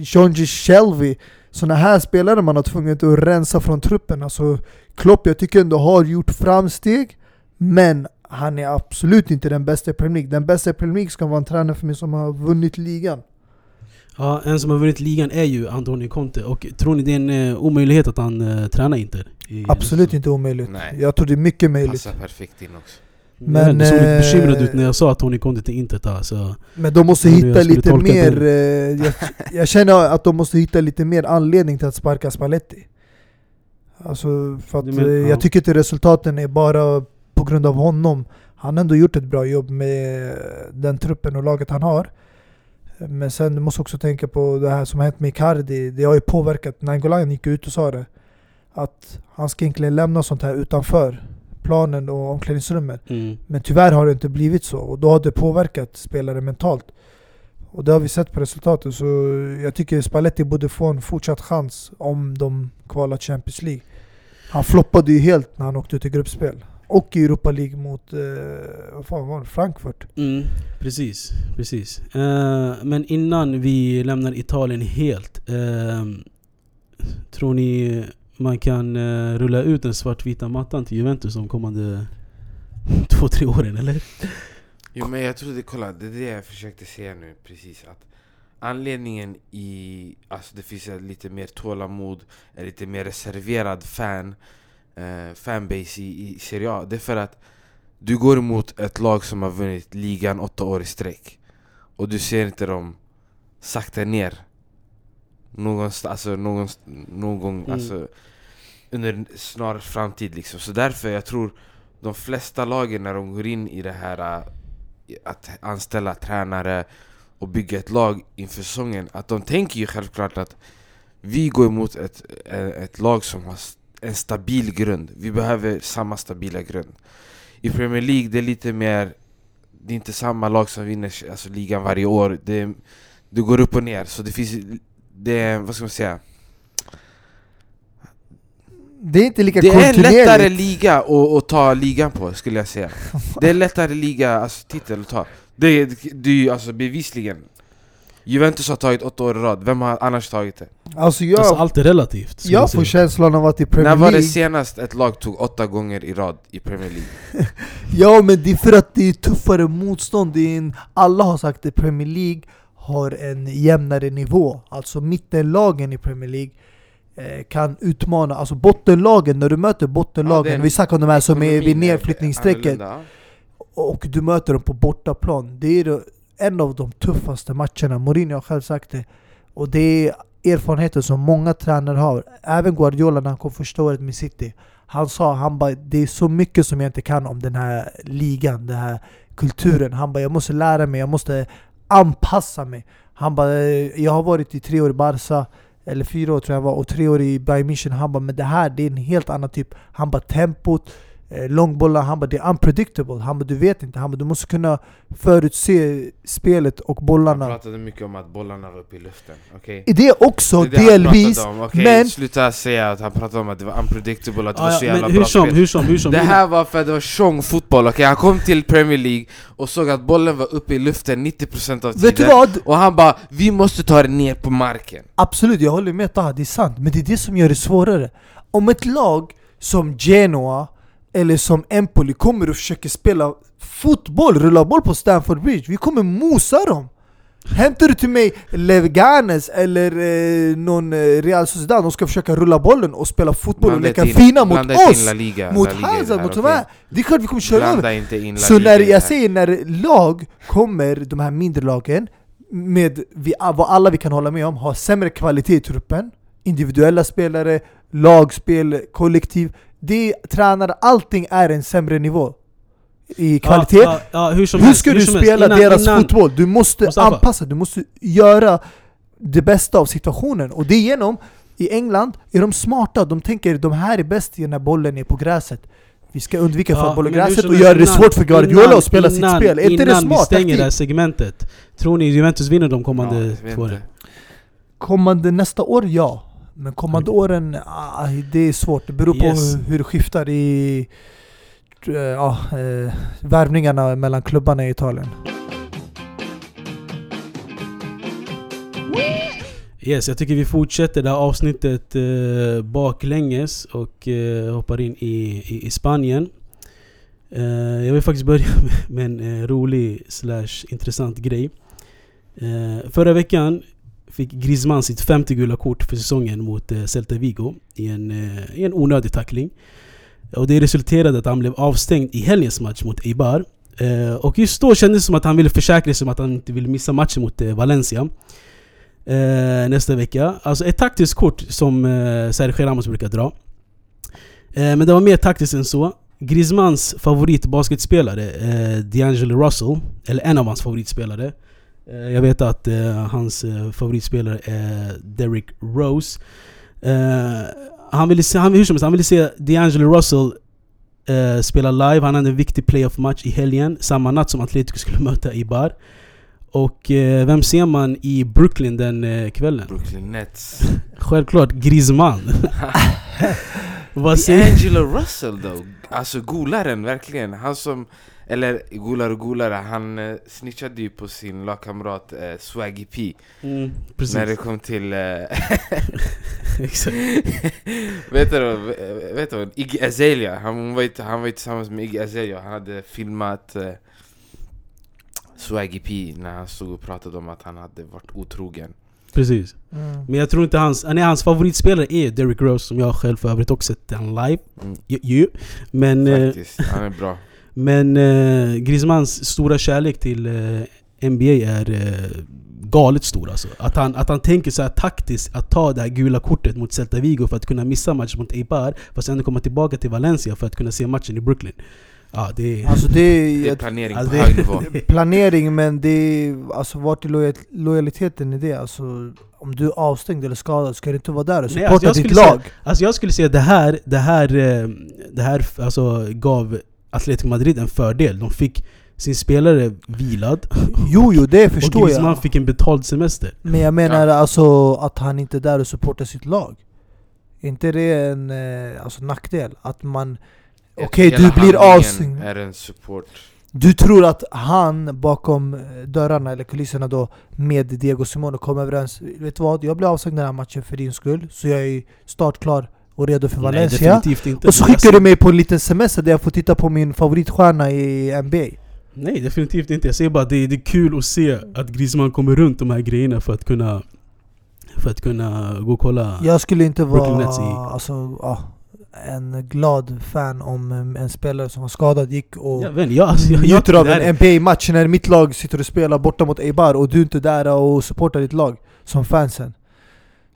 John G. Shelby. Såna här spelare man har tvungit att rensa från truppen. Alltså Klopp jag tycker ändå har gjort framsteg. Men han är absolut inte den bästa i Premier League. Den bästa i Premier League ska vara en tränare för mig som har vunnit ligan. Ja, en som har vunnit ligan är ju Antonio Conte. Och tror ni det är en eh, omöjlighet att han uh, tränar Inter? I- Absolut inte omöjligt. Nej. Jag tror det är mycket möjligt. Passar perfekt in också Men, det såg lite bekymrad ut när jag sa Antonio Conte till Inter. Alltså. Men de måste hitta lite mer, eh, jag, jag känner att de måste hitta lite mer anledning till att sparka Spalletti. Alltså för att Du men- eh, ja. jag tycker inte resultaten är bara på grund av honom. Han har ändå gjort ett bra jobb med den truppen och laget han har. Men sen du måste också tänka på det här som har hänt med Icardi. Det har ju påverkat, Nainggolan gick ut och sa det. Att han ska egentligen lämna sånt här utanför planen och omklädningsrummet. Mm. Men tyvärr har det inte blivit så och då har det påverkat spelare mentalt. Och det har vi sett på resultatet så jag tycker Spalletti borde få en fortsatt chans om de kvalar Champions League. Han floppade ju helt när han åkte ut i gruppspel. Och i Europa League mot, eh, vad fan var det? Frankfurt. Mm, precis, precis. Eh, men innan vi lämnar Italien helt. eh, tror ni man kan uh, rulla ut den svartvita mattan till Juventus de kommande två, tre åren eller? Jo men jag trodde, kolla, det är det jag försökte säga nu precis att Anledningen i, alltså det finns ett lite mer tålamod, en lite mer reserverad fan uh, Fanbase i, i Serie A. Det är för att du går emot ett lag som har vunnit ligan åtta år i sträck. Och du ser inte dem sakta ner. Någonstans, alltså någon, någon Mm. alltså under en snar framtid liksom. Så därför jag tror de flesta lagen när de går in i det här äh, att anställa tränare och bygga ett lag inför säsongen Att de tänker ju självklart att vi går emot ett, ett lag som har en stabil grund. Vi behöver samma stabila grund. I Premier League det är lite mer Det är inte samma lag som vinner alltså, ligan varje år. Det, det går upp och ner. Så det finns Det är, vad ska man säga? Det är inte lika Det är en lättare liga att, att ta ligan på skulle jag säga Det är en lättare liga, alltså titel att ta Det, är- det är ju alltså bevisligen Juventus har tagit åtta år i rad, vem har annars tagit det? Alltså jag, Alltså allt är relativt. jag får känslan av att i När Premier var det League senast ett lag tog åtta gånger i rad i Premier League? Ja men det är för att det är tuffare motstånd, det är en, alla har sagt att Premier League har en jämnare nivå Alltså mittenlagen i Premier League eh, kan utmana, alltså bottenlagen, när du möter bottenlagen, Ja, vi snackar om de här som är vid nedflyttningsstrecket och du möter dem på bortaplan. Det är en av de tuffaste matcherna, Mourinho har själv sagt det. Och det är erfarenheter som många tränare har. Även Guardiola när han kom första året med City. Han sa han bara, det är så mycket som jag inte kan om den här ligan, den här kulturen. Han bara, jag måste lära mig, jag måste anpassa mig. Han bara, eh, jag har varit i tre år i Barca, eller fyra år tror jag var, och tre år i Bayern München. Han bara, men det här det är en helt annan typ. Han bara, tempot, långbollar, han bara det är unpredictable. Han bara du vet inte, han bara du måste kunna förutse spelet och Han bollarna. pratade mycket om att bollarna var uppe i luften, okej? I det också, Det är det han delvis, okej? men Sluta säga att han pratade om att det var unpredictable, att det Ah, var ja, så jävla men bra hur som, spel hur som, hur som. Det här var för att det var tjong fotboll, okej? Han kom till Premier League och såg att bollen var uppe i luften 90% av vet du tiden vad? Och han bara 'Vi måste ta det ner på marken' Absolut, jag håller med Taha, det är sant. Men det är det som gör det svårare. Om ett lag som Genoa eller som Empoli kommer och försöker spela fotboll, rulla boll på Stamford Bridge, vi kommer mosa dem! Hämtar du till mig Leganes eller eh, någon eh, Real Sociedad, de ska försöka rulla bollen och spela fotboll och Blanda leka inte in- fina mot oss! Liga, Mot Hazard, mot de här! Det är klart vi kommer köra över. Så när jag säger när lag kommer, de här mindre lagen, med vi, vad alla vi kan hålla med om, har sämre kvalitet i truppen, individuella spelare, lagspel, kollektiv, det tränare, allting är en sämre nivå i kvalitet. Ja, ja, ja, hur som Hur helst, ska hur du spela Innan- deras innan- fotboll? Du måste Mustafa. anpassa, du måste göra det bästa av situationen. Och det är genom, i England är de smarta, de tänker de här är bäst när bollen är på gräset. Vi ska undvika Ja, fotboll och gräset och göra det innan- svårt för Guardiola att spela sitt innan- spel. Är inte det Innan vi smart stänger det här segmentet, tror ni Juventus vinner de kommande två åren? Kommande nästa år, ja. Men åren, ah, det är svårt. Det beror på Yes. hur, hur det skiftar i eh, ja, eh, värvningarna mellan klubbarna i Italien. Yes, jag tycker vi fortsätter det här avsnittet eh, baklänges och eh, hoppar in i, i, i Spanien. Eh, jag vill faktiskt börja med, med en eh, rolig slash intressant grej. Eh, förra veckan fick Griezmann sitt femte gula kort för säsongen mot eh, Celta Vigo i en, eh, i en onödig tackling. Och det resulterade att han blev avstängd i helgens match mot Eibar. Eh, och just då kändes det som att han ville försäkra sig om att han inte ville missa matchen mot Valencia eh, nästa vecka. Alltså ett taktiskt kort som eh, Sergio Ramos brukar dra. Eh, men det var mer taktiskt än så. Griezmanns favoritbasketspelare, eh, D'Angelo Russell, eller en av hans favoritspelare. Eh, jag vet att eh, hans eh, favoritspelare är Derrick Rose. Han ville se, han, hur som helst, han ville se D'Angelo Russell spela live. Han hade en viktig playoff-match i helgen, samma natt som Atletico skulle möta Ibar. Och eh, vem ser man i Brooklyn den eh, kvällen? Brooklyn Nets Självklart Griezmann. Vad säger D'Angelo Russell då? Alltså golaren verkligen, han som Eller golare golare, han eh, snitchade ju på sin lagkamrat eh, Swaggy P mm. När det kom till... Eh, Exakt. vet du vad- vet du vad? Iggy Azalea, han var, ju, han var ju tillsammans med Iggy Azalea Han hade filmat eh, Swaggy P när han stod och pratade om att han hade varit otrogen Precis. Men jag tror inte hans... Nej, hans favoritspelare är Derrick Rose som jag själv för övrigt också sett han live. mm, Ju, ju. Men, eh, Faktiskt, han är bra men eh, Griezmanns stora kärlek till eh, NBA är eh, galet stor alltså. Att han, att han tänker så här taktiskt att ta det här gula kortet mot Celta Vigo för att kunna missa matchen mot Eibar fast ändå komma tillbaka till Valencia för att kunna se matchen i Brooklyn. Ja, det är... Alltså det Det är är planering Alltså på hög nivå planering men det är, alltså vart är lojal, lojaliteten i det? Alltså om du är avstängd eller skadad ska du inte vara där och Nej, supporta alltså, jag ditt skulle lag. Alltså jag skulle säga att det här, det här, eh, det här alltså, gav Atletico Madrid en fördel. De fick sin spelare vilad Jo jo det och förstår Griezmann jag. fick en betald semester. Men jag menar alltså att han inte är där och supportar sitt lag. Inte det en eh, alltså, nackdel? Att man... Okej, Hela du blir avstängd. är en support Du tror att han bakom eh, dörrarna eller kulisserna då med Diego Simone kom överens Vet du vad? Jag blir avstängd den här matchen för din skull Så jag är startklar och redo för Nej, Valencia definitivt inte. Och så skickar jag du mig på en liten semester där jag får titta på min favoritstjärna i NBA Nej definitivt inte. Jag säger bara att det, det är kul att se att Griezmann kommer runt de här grejerna för att kunna för att kunna gå och kolla. Jag skulle inte vara alltså, ja, en glad fan om en spelare som var skadad gick och jag, alltså, jag, njuter av en är- NBA-match när mitt lag sitter och spelar borta mot Eibar och du är inte där och supportar ditt lag som fansen.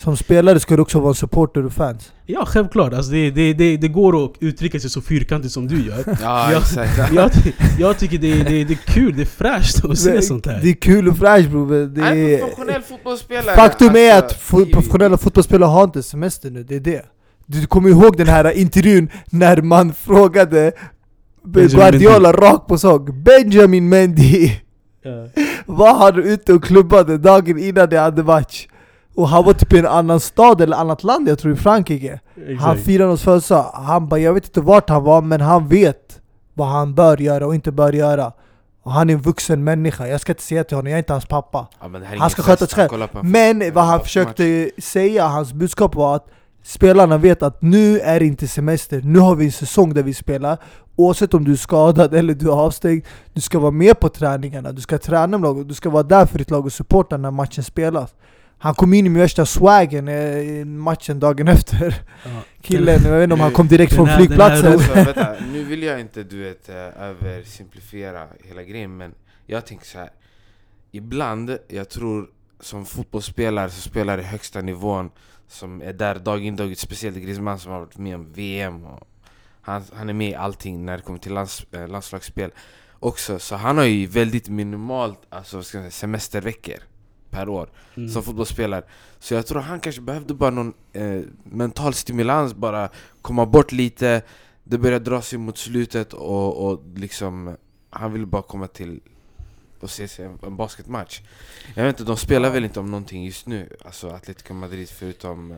Som spelare ska du också vara en supporter och fans. Ja självklart, alltså det, det, det, det går att uttrycka sig så fyrkantigt som du gör. Ja, Jag- exakt. Jag, jag tycker det, det, det är kul, det är fräscht att se Det- sånt här. Det är kul och fräscht bror. Det är professionell fotbollsspelare. faktum är att alltså, fo- professionella fotbollsspelare har inte semester nu, det är det. Du kommer ihåg den här intervjun när man frågade Benjamin Guardiola rakt på sak Benjamin Mendy Ja. var han ute och klubbade dagen innan de hade match? Och han var typ i en annan stad eller annat land, jag tror i Frankrike. Han Exakt. firade hans födelsedag, han bara jag vet inte vart han var men han vet vad han bör göra och inte bör göra. Och han är en vuxen människa, jag ska inte säga till honom, jag är inte hans pappa. Ja, Han ska sköta sig själv. Men vad han försökte säga, hans budskap var att Spelarna vet att nu är det inte semester, nu har vi en säsong där vi spelar. Oavsett om du är skadad eller du är avstängd Du ska vara med på träningarna, du ska träna med laget, du ska vara där för ditt lag och supporta när matchen spelas Han kom in med värsta swaggen eh, i matchen dagen efter. Ja. Killen, jag vet inte om han kom direkt Den från här- flygplatsen. Alltså, vänta, nu vill jag inte du vet eh, översimplifiera hela grejen men jag tänker så här. Ibland, jag tror som fotbollsspelare så spelar i högsta nivån som är där dag in dag ut, speciellt Griezmann som har varit med om VM och han, han är med i allting när det kommer till lands, eh, landslagsspel också, så han har ju väldigt minimalt alltså, vad ska jag säga, semesterveckor per år Mm. som fotbollsspelare Så jag tror han kanske behövde bara någon eh, mental stimulans, bara komma bort lite Det började dra sig mot slutet och, och liksom Han ville bara komma till och se sig en, en basketmatch Jag vet inte, de spelar väl inte om någonting just nu, alltså Atletico Madrid förutom eh,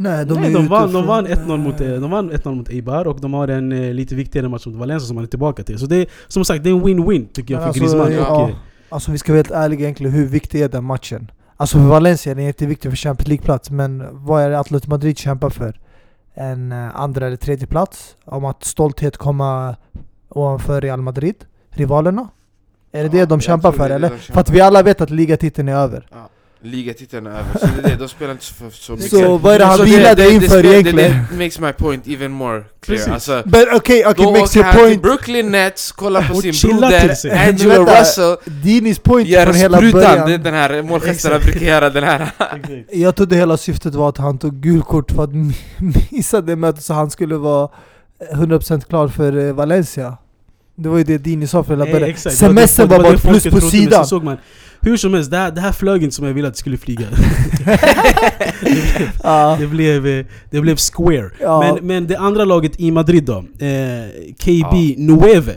Nej, de, Nej, de, vann, de från- vann 1-0 mot, eh, de vann 1-0 mot Eibar och de har en eh, lite viktigare match mot Valencia som man är tillbaka till. Så det är som sagt, det är en win-win tycker jag Men för alltså, Griezmann. ja, Och, eh, Alltså vi ska vara helt ärliga egentligen, hur viktig är den matchen? Alltså för Valencia är den jätteviktig för Champions League-plats, men vad är det Atletico Madrid kämpar för? En eh, andra eller tredje plats? Om att stolthet komma ovanför Real Madrid? Rivalerna? Är det Ja, det de kämpar för det eller? de För att kämpar vi alla vet att ligatiteln är över ligatiteln är över, så det är det, de spelar inte för så mycket. Så vad är det han vilade inför egentligen? Det, det makes my point even more clear. Precis. alltså, Men okej, okej, Då makes åker your han till point. Brooklyn Nets, kollar på sin broder till. Angelo Vänta. Russell. Dinis point Gör från hela sprutan, det är början den här målgesterna Exakt. brukar göra den här. Jag trodde hela syftet var att han tog gulkort för att missa det mötet så han skulle vara 100% klar för eh, Valencia. Det var ju det Dini sa för hela eh, början. Semestern var bara ett plus på sidan så såg man, hur som helst, det här, det här flög inte som jag ville att det skulle flyga. Ja, det, blev, eh, det blev square. ja. Men, men det andra laget i Madrid då, eh, KB Ja. Nueve,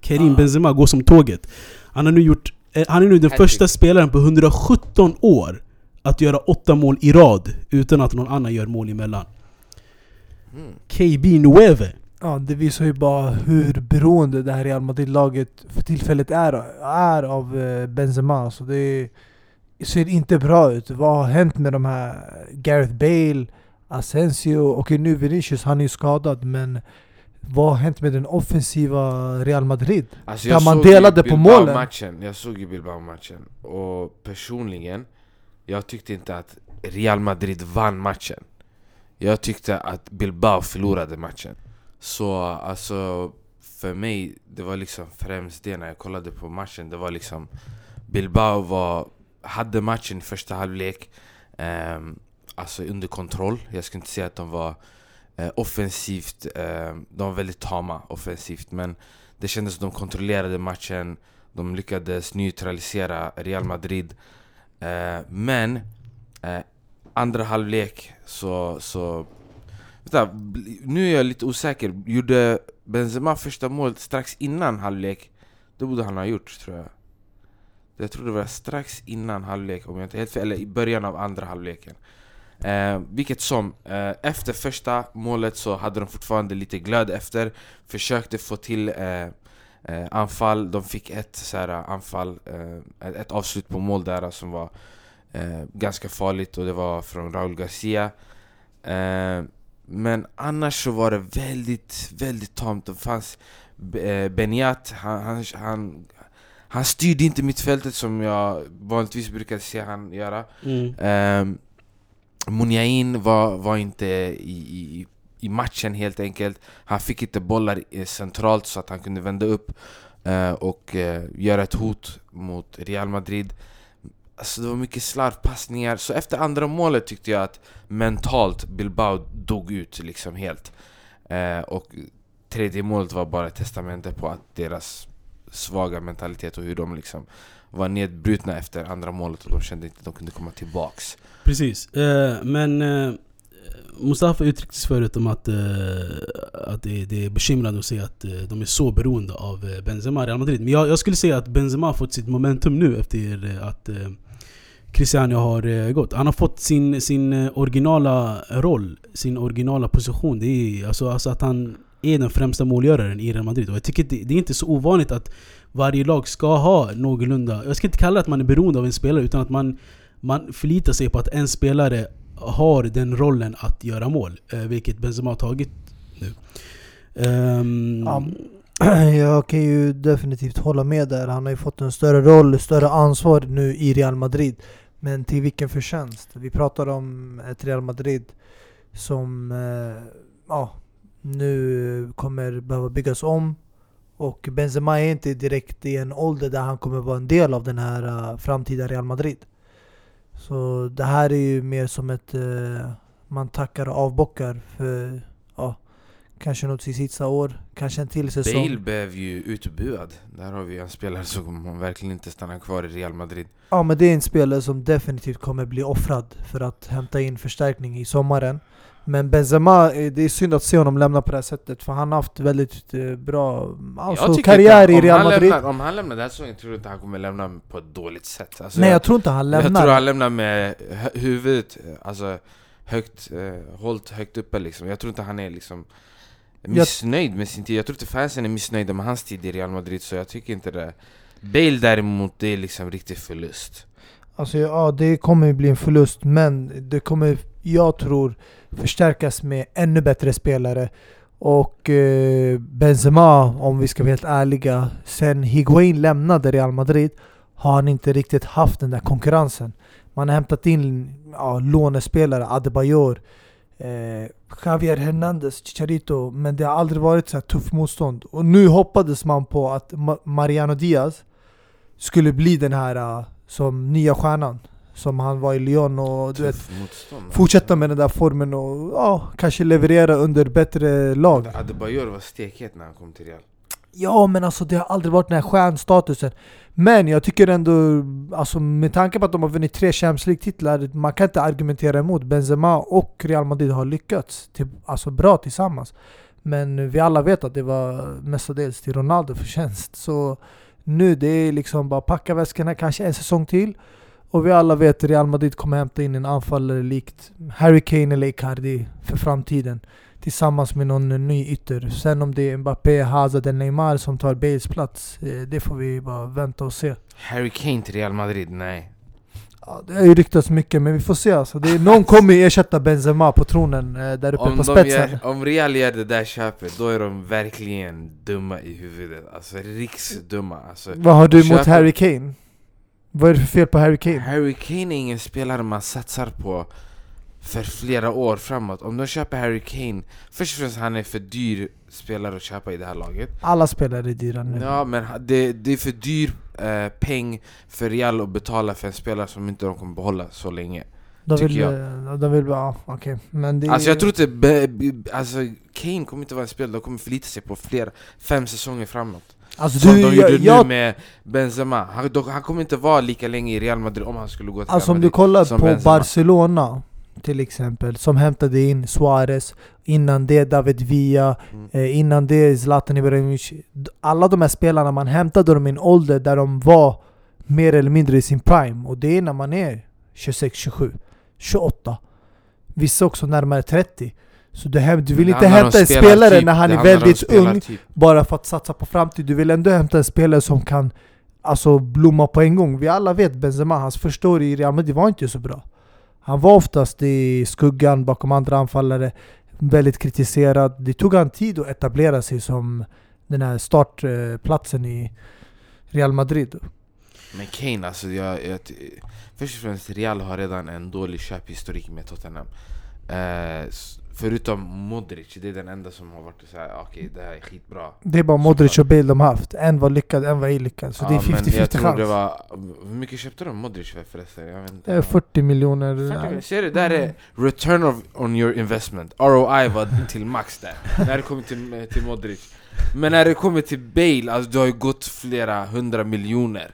Karim Ja. Benzema, går som tåget. Han är nu, gjort, eh, han är nu den Hattrick. första spelaren på 117 år att göra åtta mål i rad utan att någon annan gör mål emellan. mm. KB Nueve. Ja, det visar ju bara hur beroende det här Real Madrid-laget för tillfället är, är av eh, Benzema. Så det ser inte bra ut. Vad har hänt med de här? Gareth Bale, Asensio och nu Vinicius, han är ju skadad men vad har hänt med den offensiva Real Madrid? Alltså Där man delade på målen. Bilbao-matchen, Jag såg ju Bilbao-matchen och personligen Jag tyckte inte att Real Madrid vann matchen. Jag tyckte att Bilbao förlorade matchen så alltså för mig, det var liksom främst det när jag kollade på matchen. Det var liksom Bilbao var, hade matchen i första halvlek ehm, Alltså under kontroll, jag skulle inte säga att de var eh, offensivt eh, De var väldigt tama offensivt men det kändes som de kontrollerade matchen. De lyckades neutralisera Real Madrid. Eh, men eh, andra halvlek så, så vänta, Nu är jag lite osäker, gjorde Benzema första målet strax innan halvlek? Det borde han ha gjort tror jag. Jag tror det var strax innan halvlek om jag inte helt fel, eller i början av andra halvleken. Eh, vilket som, eh, efter första målet så hade de fortfarande lite glöd efter. Försökte få till eh, eh, anfall, de fick ett så här, eh, anfall, eh, ett, avslut på mål där som var eh, ganska farligt och det var från Raúl Garcia. Eh, men annars så var det väldigt, väldigt tamt. Det fanns eh, han, han, han, han styrde inte mittfältet som jag vanligtvis brukar se han göra. Mm. Eh, Muniain var, var inte i, i, i matchen helt enkelt. Han fick inte bollar eh, centralt så att han kunde vända upp eh, och eh, göra ett hot mot Real Madrid. Alltså det var mycket slarvpassningar, så efter andra målet tyckte jag att mentalt Bilbao dog ut liksom helt. Eh, och tredje målet var bara ett testamente på att deras svaga mentalitet och hur de liksom var nedbrutna efter andra målet och de kände inte att de kunde komma tillbaks. Precis, eh, men eh, Mustafa uttryckte förut om att, eh, att det, det är bekymrande att se att eh, de är så beroende av eh, Benzema i Real Madrid. Men jag, jag skulle säga att Benzema har fått sitt momentum nu efter eh, att eh, Cristiano har eh, gått. Han har fått sin, sin eh, originala roll, sin originala position. Det är alltså, alltså att han är den främsta målgöraren i Real Madrid. Och jag tycker det, det är inte så ovanligt att varje lag ska ha någorlunda... Jag ska inte kalla det att man är beroende av en spelare, utan att man, man förlitar sig på att en spelare har den rollen att göra mål. Eh, vilket Benzema har tagit nu. Um, Ja, Jag kan ju definitivt hålla med där. Han har ju fått en större roll, större ansvar nu i Real Madrid. Men till vilken förtjänst? Vi pratar om ett Real Madrid som eh, ja, nu kommer behöva byggas om. Och Benzema är inte direkt i en ålder där han kommer vara en del av den här uh, framtida Real Madrid. Så det här är ju mer som ett... Uh, man tackar och avbockar för kanske något sitt sista år, kanske en till säsong. Bale blev ju utbuad. Där har vi en spelare som verkligen inte stannar kvar i Real Madrid. Ja men det är en spelare som definitivt kommer bli offrad för att hämta in förstärkning i sommaren. Men Benzema, eh, det är synd att se honom lämna på det här sättet för han har haft väldigt eh, bra alltså, Jag karriär i Real Madrid. Lämnar, om han lämnar den här säsongen tror jag inte han kommer lämna på ett dåligt sätt. Alltså, Nej jag, jag tror inte han jag lämnar. tror han lämnar med huvudet alltså, högt, eh, hållt högt uppe liksom. Jag tror inte han är liksom missnöjd med sin tid. Jag tror inte fansen är missnöjda med hans tid i Real Madrid, så jag tycker inte det. Bale däremot, det är liksom riktig förlust. Alltså ja, det kommer bli en förlust men det kommer, jag tror, förstärkas med ännu bättre spelare. Och eh, Benzema, om vi ska vara helt ärliga, sen Higuain lämnade Real Madrid har han inte riktigt haft den där konkurrensen. Man har hämtat in ja, lånespelare, Adebayor, eh, Javier Hernandez, Chicharito, men det har aldrig varit så här tuff motstånd. Och nu hoppades man på att Ma- Mariano Diaz skulle bli den här eh, som nya stjärnan. Som han var i Lyon och du vet, motstånd. fortsätta med den där formen och ja, kanske leverera under bättre lag. Adebayor var stekhet när han kom till Real. Ja men alltså det har aldrig varit den här stjärnstatusen. Men jag tycker ändå, alltså med tanke på att de har vunnit tre Champions League-titlar, man kan inte argumentera emot. Benzema och Real Madrid har lyckats till, alltså bra tillsammans. Men vi alla vet att det var mestadels till Ronaldo förtjänst. Så nu det är liksom bara packa väskorna, kanske en säsong till. Och vi alla vet att Real Madrid kommer hämta in en anfallare likt Harry Kane eller Icardi för framtiden tillsammans med någon ny ytter. Sen om det är Mbappé, Hazard eller Neymar som tar Bales plats, eh, det får vi bara vänta och se. Harry Kane till Real Madrid, nej. Ja, det har ju ryktats mycket, men vi får se alltså. Det är, någon kommer ju ersätta Benzema på tronen eh, där uppe Om, på spetsen. gör, om Real gör det där köpet, då är de verkligen dumma i huvudet. Alltså riksdumma. Alltså, Vad har du emot köper- Harry Kane? Vad är det för fel på Harry Kane? Harry Kane är ingen spelare man satsar på för flera år framåt. Om de köper Harry Kane, först och främst han är för dyr spelare att köpa i det här laget. Alla spelare är dyra nu. Ja men det, det är för dyr eh, peng för Real att betala för en spelare som inte de kommer behålla så länge. de vill, jag. eh, De vill ja, okej. Men det Alltså jag tror inte, be, be, alltså Kane kommer inte vara en spelare, de kommer förlita sig på flera, fem säsonger framåt. alltså, Som du, de gjorde jag, nu med Benzema. Han, de, han kommer inte vara lika länge i Real Madrid om han skulle gå till Alltså Real om du Madrid. kollar på Benzema. Barcelona till exempel, som hämtade in Suarez, innan det David Villa, Mm. eh, innan det Zlatan Ibrahimovic. Alla de här spelarna, man hämtade dem i en ålder där de var mer eller mindre i sin prime. Och det är när man är 26, 27, 28. Vissa också närmare 30. Så du, hem, du vill inte hämta en spelare när han är väldigt ung spelartyp. bara för att satsa på framtid. Du vill ändå hämta en spelare som kan alltså, blomma på en gång. Vi alla vet Benzema, hans första år i Real Madrid var inte så bra. Han var oftast i skuggan bakom andra anfallare, väldigt kritiserad. Det tog han tid att etablera sig som den här startplatsen i Real Madrid. Men Kane alltså, jag, jag, först och främst Real har redan en dålig köphistorik med Tottenham eh, Förutom Modric, det är den enda som har varit såhär, okej det här är skitbra Det är bara Modric och Bale de har haft. En var lyckad, en var ej lyckad. Så Ja, det är men jag 50-50 tror det chans. var, Hur mycket köpte de Modric för förresten? Jag vet inte. Eh, 40 miljoner. 40, ser du? Där är return of, on your investment ROI var till max där När det kommer till, till Modric Men när det kommer till Bale, alltså du har ju gått flera hundra miljoner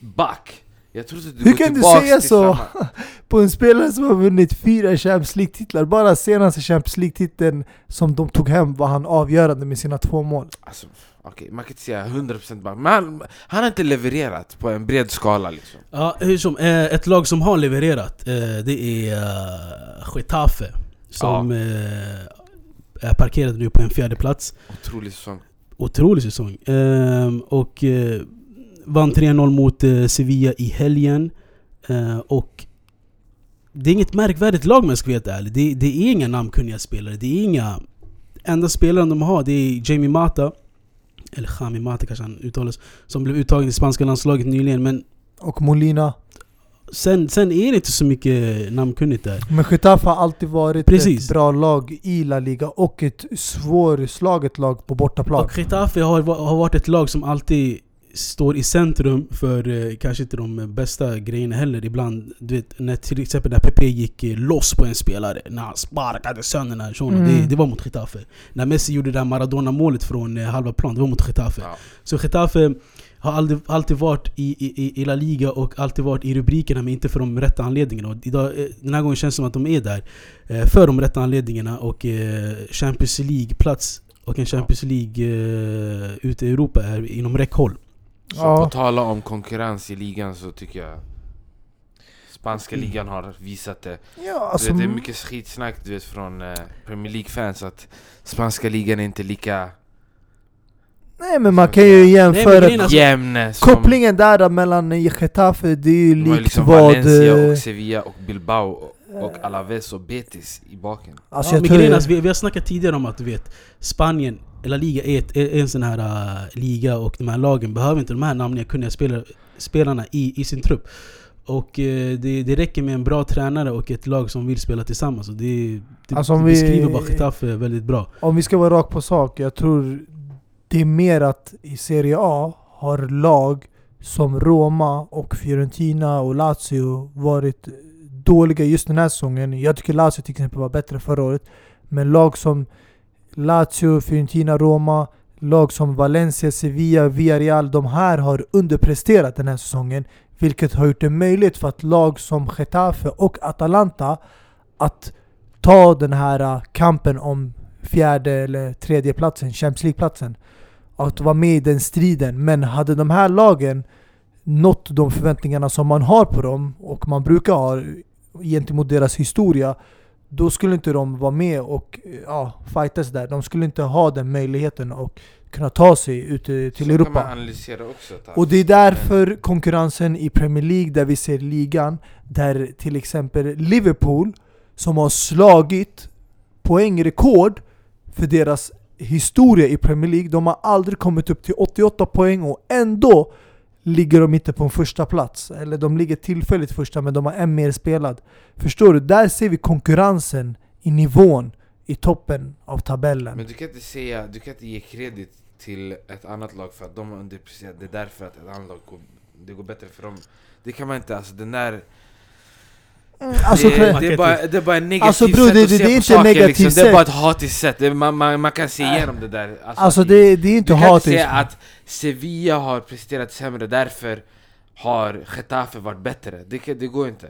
Back! Jag trodde du Hur kan du säga så? samma- På en spelare som har vunnit fyra Champions League-titlar. Bara senaste Champions League-titeln som de tog hem var han avgörande med sina två mål. Alltså, okej, man kan inte säga 100% back Men han, han har inte levererat på en bred skala liksom Ja, hur som, eh, ett lag som har levererat, eh, det är uh, Getafe. Som eh, är parkerade nu på en fjärde plats. Otrolig säsong Otrolig säsong. Ehm, och eh, vann 3-0 mot eh, Sevilla i helgen. Eh, och det är inget märkvärdigt lag om jag ska vara helt ärlig. Det, det är inga namnkunniga spelare. Det är inga... Enda spelaren de har det är Jamie Mata. Eller Jami Mata kanske han uttalas. Som blev uttagen till spanska landslaget nyligen. Men Och Molina. sen, sen är det inte så mycket namnkunnigt där. Men Getafe har alltid varit Precis. ett bra lag i La Liga och ett svårslaget lag på bortaplan. Och Getafe har, har varit ett lag som alltid står i centrum för eh, kanske inte de bästa grejerna heller. Ibland, du vet, när till exempel när Pepe gick eh, loss på en spelare, när han sparkade sönder den här shunon, Mm. det, det var mot Getafe. När Messi gjorde det där Maradona-målet från eh, halva plan, det var mot Getafe. ja. Så Getafe har aldrig, alltid varit i, i, i- La Liga och alltid varit i rubrikerna men inte för de rätta anledningarna. Och idag, eh, den här gången känns det som att de är där eh, för de rätta anledningarna och eh, Champions League-plats och en Champions League ute i Europa är inom räckhåll. Så Ja. på tala om konkurrens i ligan så tycker jag Spanska ligan har visat det. Ja, alltså, vet, Det är mycket skitsnack du vet, från eh, Premier League-fans att Spanska ligan är inte lika nej men man kan ju jämföra... är- alltså- jämn som Kopplingen där mellan Getafe, det är ju likt liksom vad... Valencia eh, och Sevilla och Bilbao och, och Alaves och Betis i baken. Alltså ja, jag men tror... grejen alltså, vi, vi har snackat tidigare om att du vet Spanien, La Liga är, ett, är en sån här uh, liga och de här lagen behöver inte de här namniga kunniga spelare, spelarna i, i sin trupp. Och eh, det, det räcker med en bra tränare och ett lag som vill spela tillsammans. Och det, det, Alltså, det vi- beskriver bara Getafe väldigt bra. Om vi ska vara rakt på sak, jag tror det är mer att i Serie A har lag som Roma och Fiorentina och Lazio varit dåliga just den här säsongen. Jag tycker Lazio till exempel var bättre förra året. Men lag som Lazio, Fiorentina, Roma, lag som Valencia, Sevilla, Villarreal, de här har underpresterat den här säsongen. Vilket har gjort det möjligt för att lag som Getafe och Atalanta att ta den här äh, kampen om fjärde eller tredje platsen, Champions League-platsen. Att vara med i den striden. Men hade de här lagen nått de förväntningarna som man har på dem och man brukar ha gentemot deras historia då skulle inte de vara med och ja, fightas där. De skulle inte ha den möjligheten och kunna ta sig ut eh, till Så Europa. också Och det är därför konkurrensen i Premier League, där vi ser ligan, där till exempel Liverpool, som har slagit poängrekord för deras historia i Premier League, de har aldrig kommit upp till 88 poäng och ändå ligger de inte på en första plats. Eller de ligger tillfälligt första men de har en mer spelad. Förstår du? Där ser vi konkurrensen i nivån i toppen av tabellen. Men du kan inte säga, du kan inte ge kredit till ett annat lag för att de har underpresterat Det är därför att ett annat lag går, det går bättre för dem Det kan man inte, alltså den där Alltså, det, det, är bara, det är bara ett negativt Alltså, sätt det- att det- se det är på inte saker, negativt liksom. Det är sätt. bara ett hatiskt sätt, det, är- man, man, man kan se igenom det där. Alltså att- det, det är inte Du kan inte hatiskt. säga att Sevilla har presterat sämre, därför har Getafe varit bättre. Det, det går inte.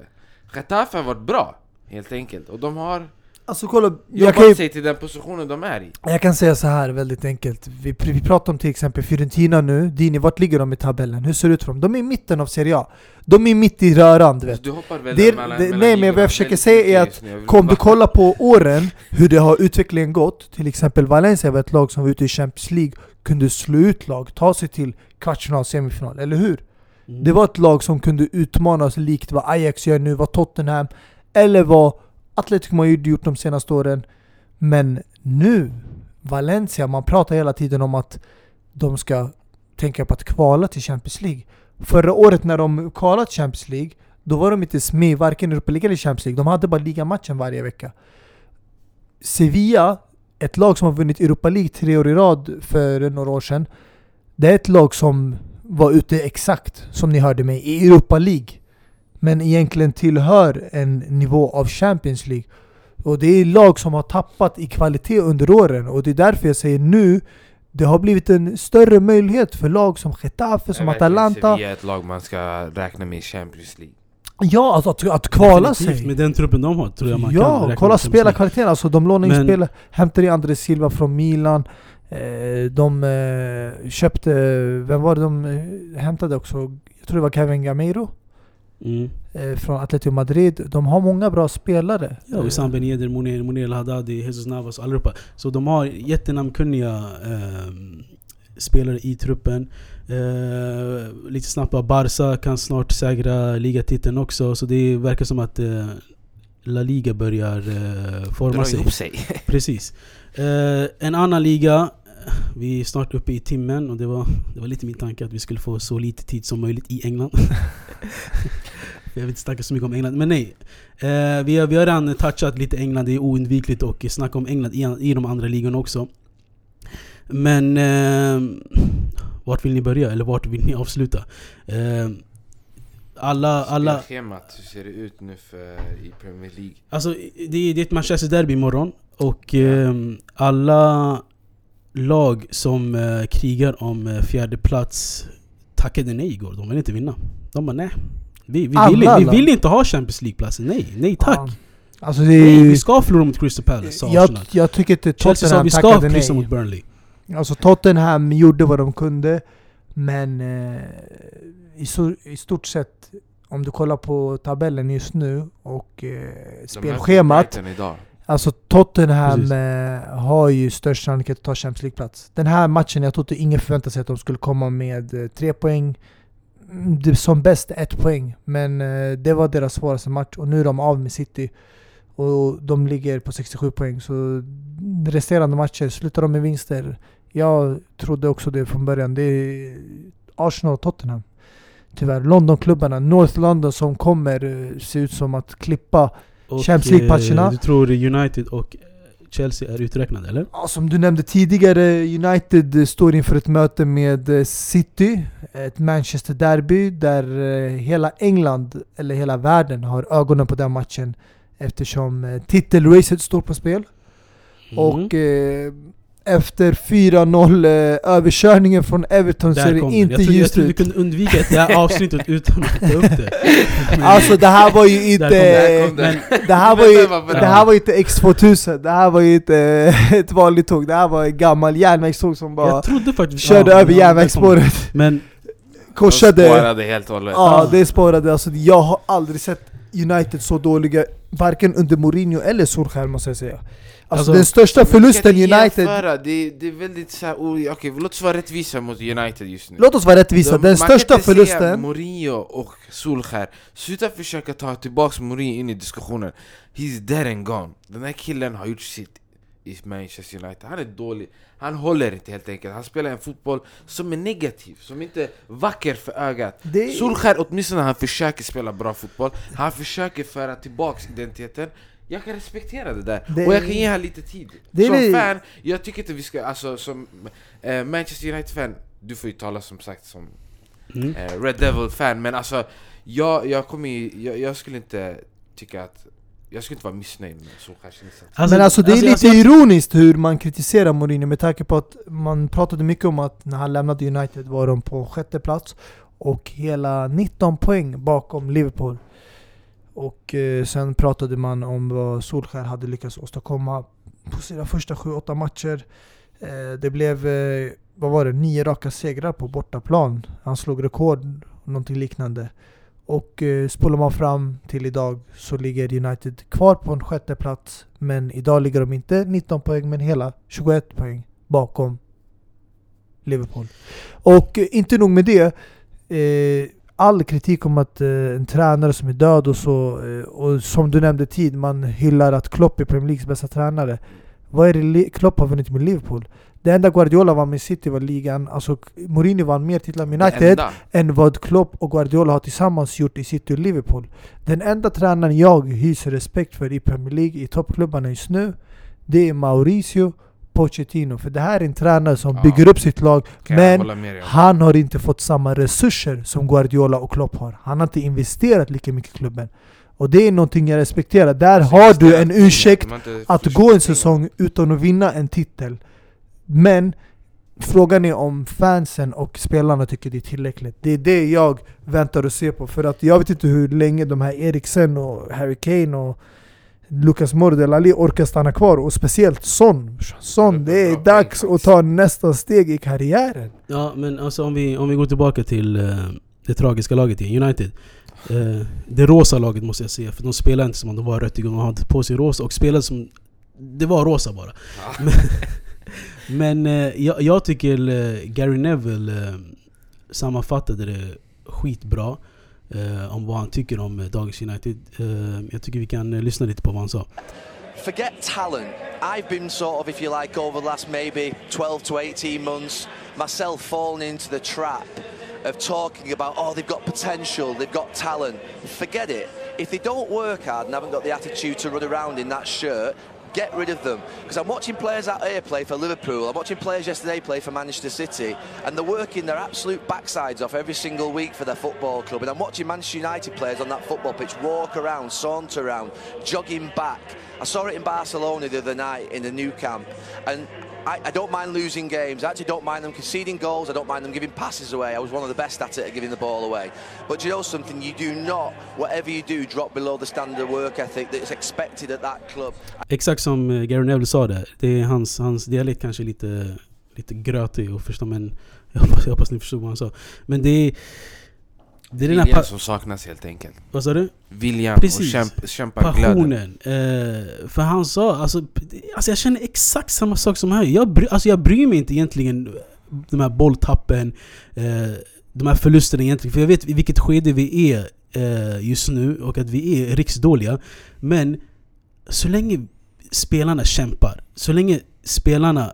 Getafe har varit bra, helt enkelt, och de har Alltså kolla, jag Jobba kan, ju, sig till den positionen de är i. jag kan säga så här väldigt enkelt. Vi, vi pratar om till exempel Fiorentina nu, Dini, vart ligger de i tabellen? Hur ser det ut för dem? De är i mitten av Serie A. De är mitt i röran, du vet. Du hoppar väl Det mellan, det- mellan nej, men vad jag försöker säga är vill Kom du bara- kolla på åren, hur det har utvecklingen gått. Till exempel Valencia var ett lag som var ute i Champions League, kunde slå ut lag, ta sig till kvartsfinal, semifinal, eller hur? Mm. Det var ett lag som kunde utmanas likt vad Ajax gör nu, vad Tottenham, eller vad Atletico Madrid gjort de senaste åren. Men nu, Valencia, man pratar hela tiden om att de ska tänka på att kvala till Champions League. Förra året när de kvalade till Champions League, då var de inte med i varken Europa League eller Champions League. De hade bara ligamatchen varje vecka. Sevilla, ett lag som har vunnit Europa League tre år i rad för några år sedan. Det är ett lag som var ute exakt, som ni hörde mig, i Europa League. Men egentligen tillhör en nivå av Champions League. Och det är lag som har tappat i kvalitet under åren. Och det är därför jag säger nu, det har blivit en större möjlighet för lag som Getafe, som Är Atalanta. Sevilla ett lag man ska räkna med i Champions League. Ja, alltså att, att kvala Definitivt, sig. Med den truppen de har tror jag man kan ja, kolla spelarkvaliteten. Alltså de lånar in spelare. Hämtade in André Silva från Milan. Eh, de eh, köpte, vem var det de eh, hämtade också? Jag tror det var Kevin Gameiro Mm. eh, från Atletico Madrid. De har många bra spelare. Ja, Wissam Ben Yedder, Monir, Monir El Haddadi, Jesus Navas, allihopa. Så de har jättenamnkunniga ehm, spelare i truppen. Eh, lite snabbt bara, Barca kan snart säkra ligatiteln också. Så det verkar som att eh, La Liga börjar eh, forma Dra sig. ihop sig. Precis. Eh, en annan liga, vi är snart uppe i timmen och det var, det var lite min tanke att vi skulle få så lite tid som möjligt i England. jag vill inte snacka så mycket om England, men nej. Eh, vi, har, vi har redan touchat lite England, det är oundvikligt att snacka om England i, i de andra ligorna också. Men eh, vart vill ni börja? Eller vart vill ni avsluta? Eh, alla, alla, Spelschemat, hur ser det ut nu för i Premier League? Alltså det är, det är ett Manchester Derby imorgon och ehm, alla lag som eh, krigar om eh, fjärde plats tackade nej igår. De vill inte vinna. De bara nej. Vi, vi, vill, Alla vi vill inte ha Champions League-platsen. Nej, nej tack. Ja. Alltså det Nej, vi ska förlora mot Crystal Palace, sa jag, Arsenal. jag tycker inte Chelsea sa Tottenham vi ska tackade kryssa nej. mot Burnley. Alltså Tottenham gjorde vad de kunde, men eh, i, so, i stort sett om du kollar på tabellen just nu och eh, spelschemat. Idag. Alltså Tottenham Precis. eh, har ju störst sannolikhet att ta Champions League-plats. Den här matchen, jag tror inte ingen förväntade sig att de skulle komma med eh, tre poäng. Mm, som bäst ett poäng, men eh, det var deras svåraste match och nu är de av med City. Och de ligger på 67 poäng, så resterande matcher slutar de med vinster. Jag trodde också det från början. Det är Arsenal och Tottenham. Tyvärr. Londonklubbarna, North London som kommer se ut som att klippa Och, Champions League-matcherna. eh, Du tror United och Chelsea är uträknade eller? Ja, som du nämnde tidigare, United står inför ett möte med eh, City, ett Manchester Derby där eh, hela England, eller hela världen, har ögonen på den matchen eftersom titelracet står på spel. Mm. Och eh, efter 4-0 eh, överkörningen från Everton så är Där det inte Jag jag ljust tror vi ut. kunde undvika det här avsnittet utan att ta upp det. Men- Alltså det här var ju Där kom inte... kom det. men, Det här, Du var ju, det här var inte X2000, det här var ju inte ett vanligt tåg, det här var ett gammalt järnvägståg som bara jag trodde faktiskt... körde ja, över ja, järnvägsspåret. Men De Korsade... spårade helt och hållet. Ja, Ah. det spårade. Alltså, jag har aldrig sett United så dåliga, varken under Mourinho eller Solskjaer måste jag säga. Alltså, Alltså, den största förlusten United... Det, det är väldigt såhär, okej låt oss vara rättvisa mot United just nu. Låt oss vara rättvisa, De- den man största kan inte säga förlusten... Mourinho och Solskjaer, sluta försöka ta tillbaka Mourinho in i diskussionen. He's dead and gone. Den här killen har gjort sitt i Manchester United, han är dålig. Han håller inte helt enkelt, han spelar en fotboll som är negativ, som inte är vacker för ögat. Det, Solskjaer åtminstone han försöker spela bra fotboll. Han försöker föra tillbaks identiteten Jag kan respektera det där, Det- och jag kan ge honom lite tid Som det- fan, jag tycker inte vi ska, alltså som eh, Manchester United-fan Du får ju tala som sagt som mm. eh, Red Devil-fan Men alltså, jag, jag kommer ju, jag, jag skulle inte tycka att Jag skulle inte vara missnöjd med Solskjaers insats men alltså det är alltså, lite jag- ironiskt hur man kritiserar Mourinho med tanke på att man pratade mycket om att när han lämnade United var de på sjätte plats och hela 19 poäng bakom Liverpool. Och eh, sen pratade man om vad Solskär hade lyckats åstadkomma på sina första 7-8 matcher. Eh, det blev, eh, vad var det, nio raka segrar på bortaplan. Han slog rekord, någonting liknande. Och eh, spolar man fram till idag så ligger United kvar på en sjätte plats. Men idag ligger de inte 19 poäng, men hela 21 poäng bakom Liverpool. Och eh, inte nog med det. Eh, all kritik om att eh, en tränare som är död och så, eh, och som du nämnde tid, man hyllar att Klopp är Premier Leagues bästa tränare. Vad är det Klopp har vunnit med Liverpool? Det enda Guardiola vann med City var ligan, alltså Mourinho vann mer titlar med United än vad Klopp och Guardiola har tillsammans gjort i City och Liverpool. Den enda tränaren jag hyser respekt för i Premier League, i toppklubbarna just nu, det är Mauricio Pochettino. För det här är en tränare som Ja. bygger upp sitt lag, Kan jag men med om. han har inte fått samma resurser som Guardiola och Klopp har. Han har inte investerat lika mycket i klubben. Och det är någonting jag respekterar. Där har du en ursäkt att gå en säsong utan att vinna en titel. Men frågan är om fansen och spelarna tycker det är tillräckligt. Det är det jag väntar och ser på. För att jag vet inte hur länge de här Eriksen och Harry Kane och Lucas Moura Ali orkar stanna kvar. Och speciellt Son. Son, det är dags att ta nästa steg i karriären. Ja men alltså om vi, om vi går tillbaka till eh, det tragiska laget igen, United. Eh, det rosa laget måste jag säga, för de spelade inte som om de var rött igång. De hade på sig rosa och spelade som... Det var rosa bara. Ja. Men eh, jag, jag tycker Gary Neville sammanfattade det skitbra. Eh, om vad han tycker om eh, dagens United. Eh, jag tycker vi kan lyssna lite på vad han sa. forget talent. I've been sort of, if you like, over the last maybe 12 to 18 months, myself falling into the trap of talking about, oh, they've got potential, they've got talent. Forget it. If they don't work hard and haven't got the attitude to run around in that shirt, get rid of them. Because I'm watching players out here play for Liverpool, I'm watching players yesterday play for Manchester City, and they're working their absolute backsides off every single week for their football club. And I'm watching Manchester United players on that football pitch walk around, saunter around, jogging back. I saw it in Barcelona the other night in the new camp, and I, I don't mind losing games. I actually don't mind them conceding goals. I don't mind them giving passes away. I was one of the best at it at giving the ball away. But you know something? You do not, whatever you do, drop below the standard work ethic that's expected at that club. Exakt som eh, Gary Neville sa det. det är hans, hans dialekt kanske lite, lite grötig att förstå men jag hoppas, jag hoppas ni förstod vad han sa. Men det är... Det är den här Viljan som saknas helt enkelt. Vad sa du? Viljan Precis. och kämp, kämpaglöden. Passionen. Eh, för han sa, alltså, alltså jag känner exakt samma sak som han. Jag, bry, alltså jag bryr mig inte egentligen de här bolltappen, eh, de här förlusterna egentligen. För jag vet i vilket skede vi är eh, just nu och att vi är riksdåliga. Men så länge spelarna kämpar, så länge spelarna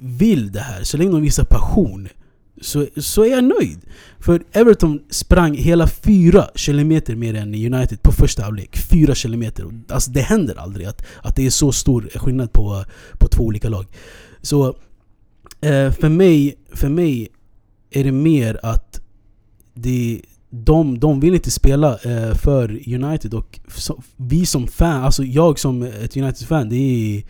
vill det här, så länge de visar passion så, så är jag nöjd. För Everton sprang hela fyra kilometer mer än United på första halvlek. Fyra kilometer. Alltså det händer aldrig att, att det är så stor skillnad på, på två olika lag. Så eh, för, mig, för mig är det mer att det, de, de vill inte spela eh, för United och så, vi som fan, alltså jag som ett United-fan, det är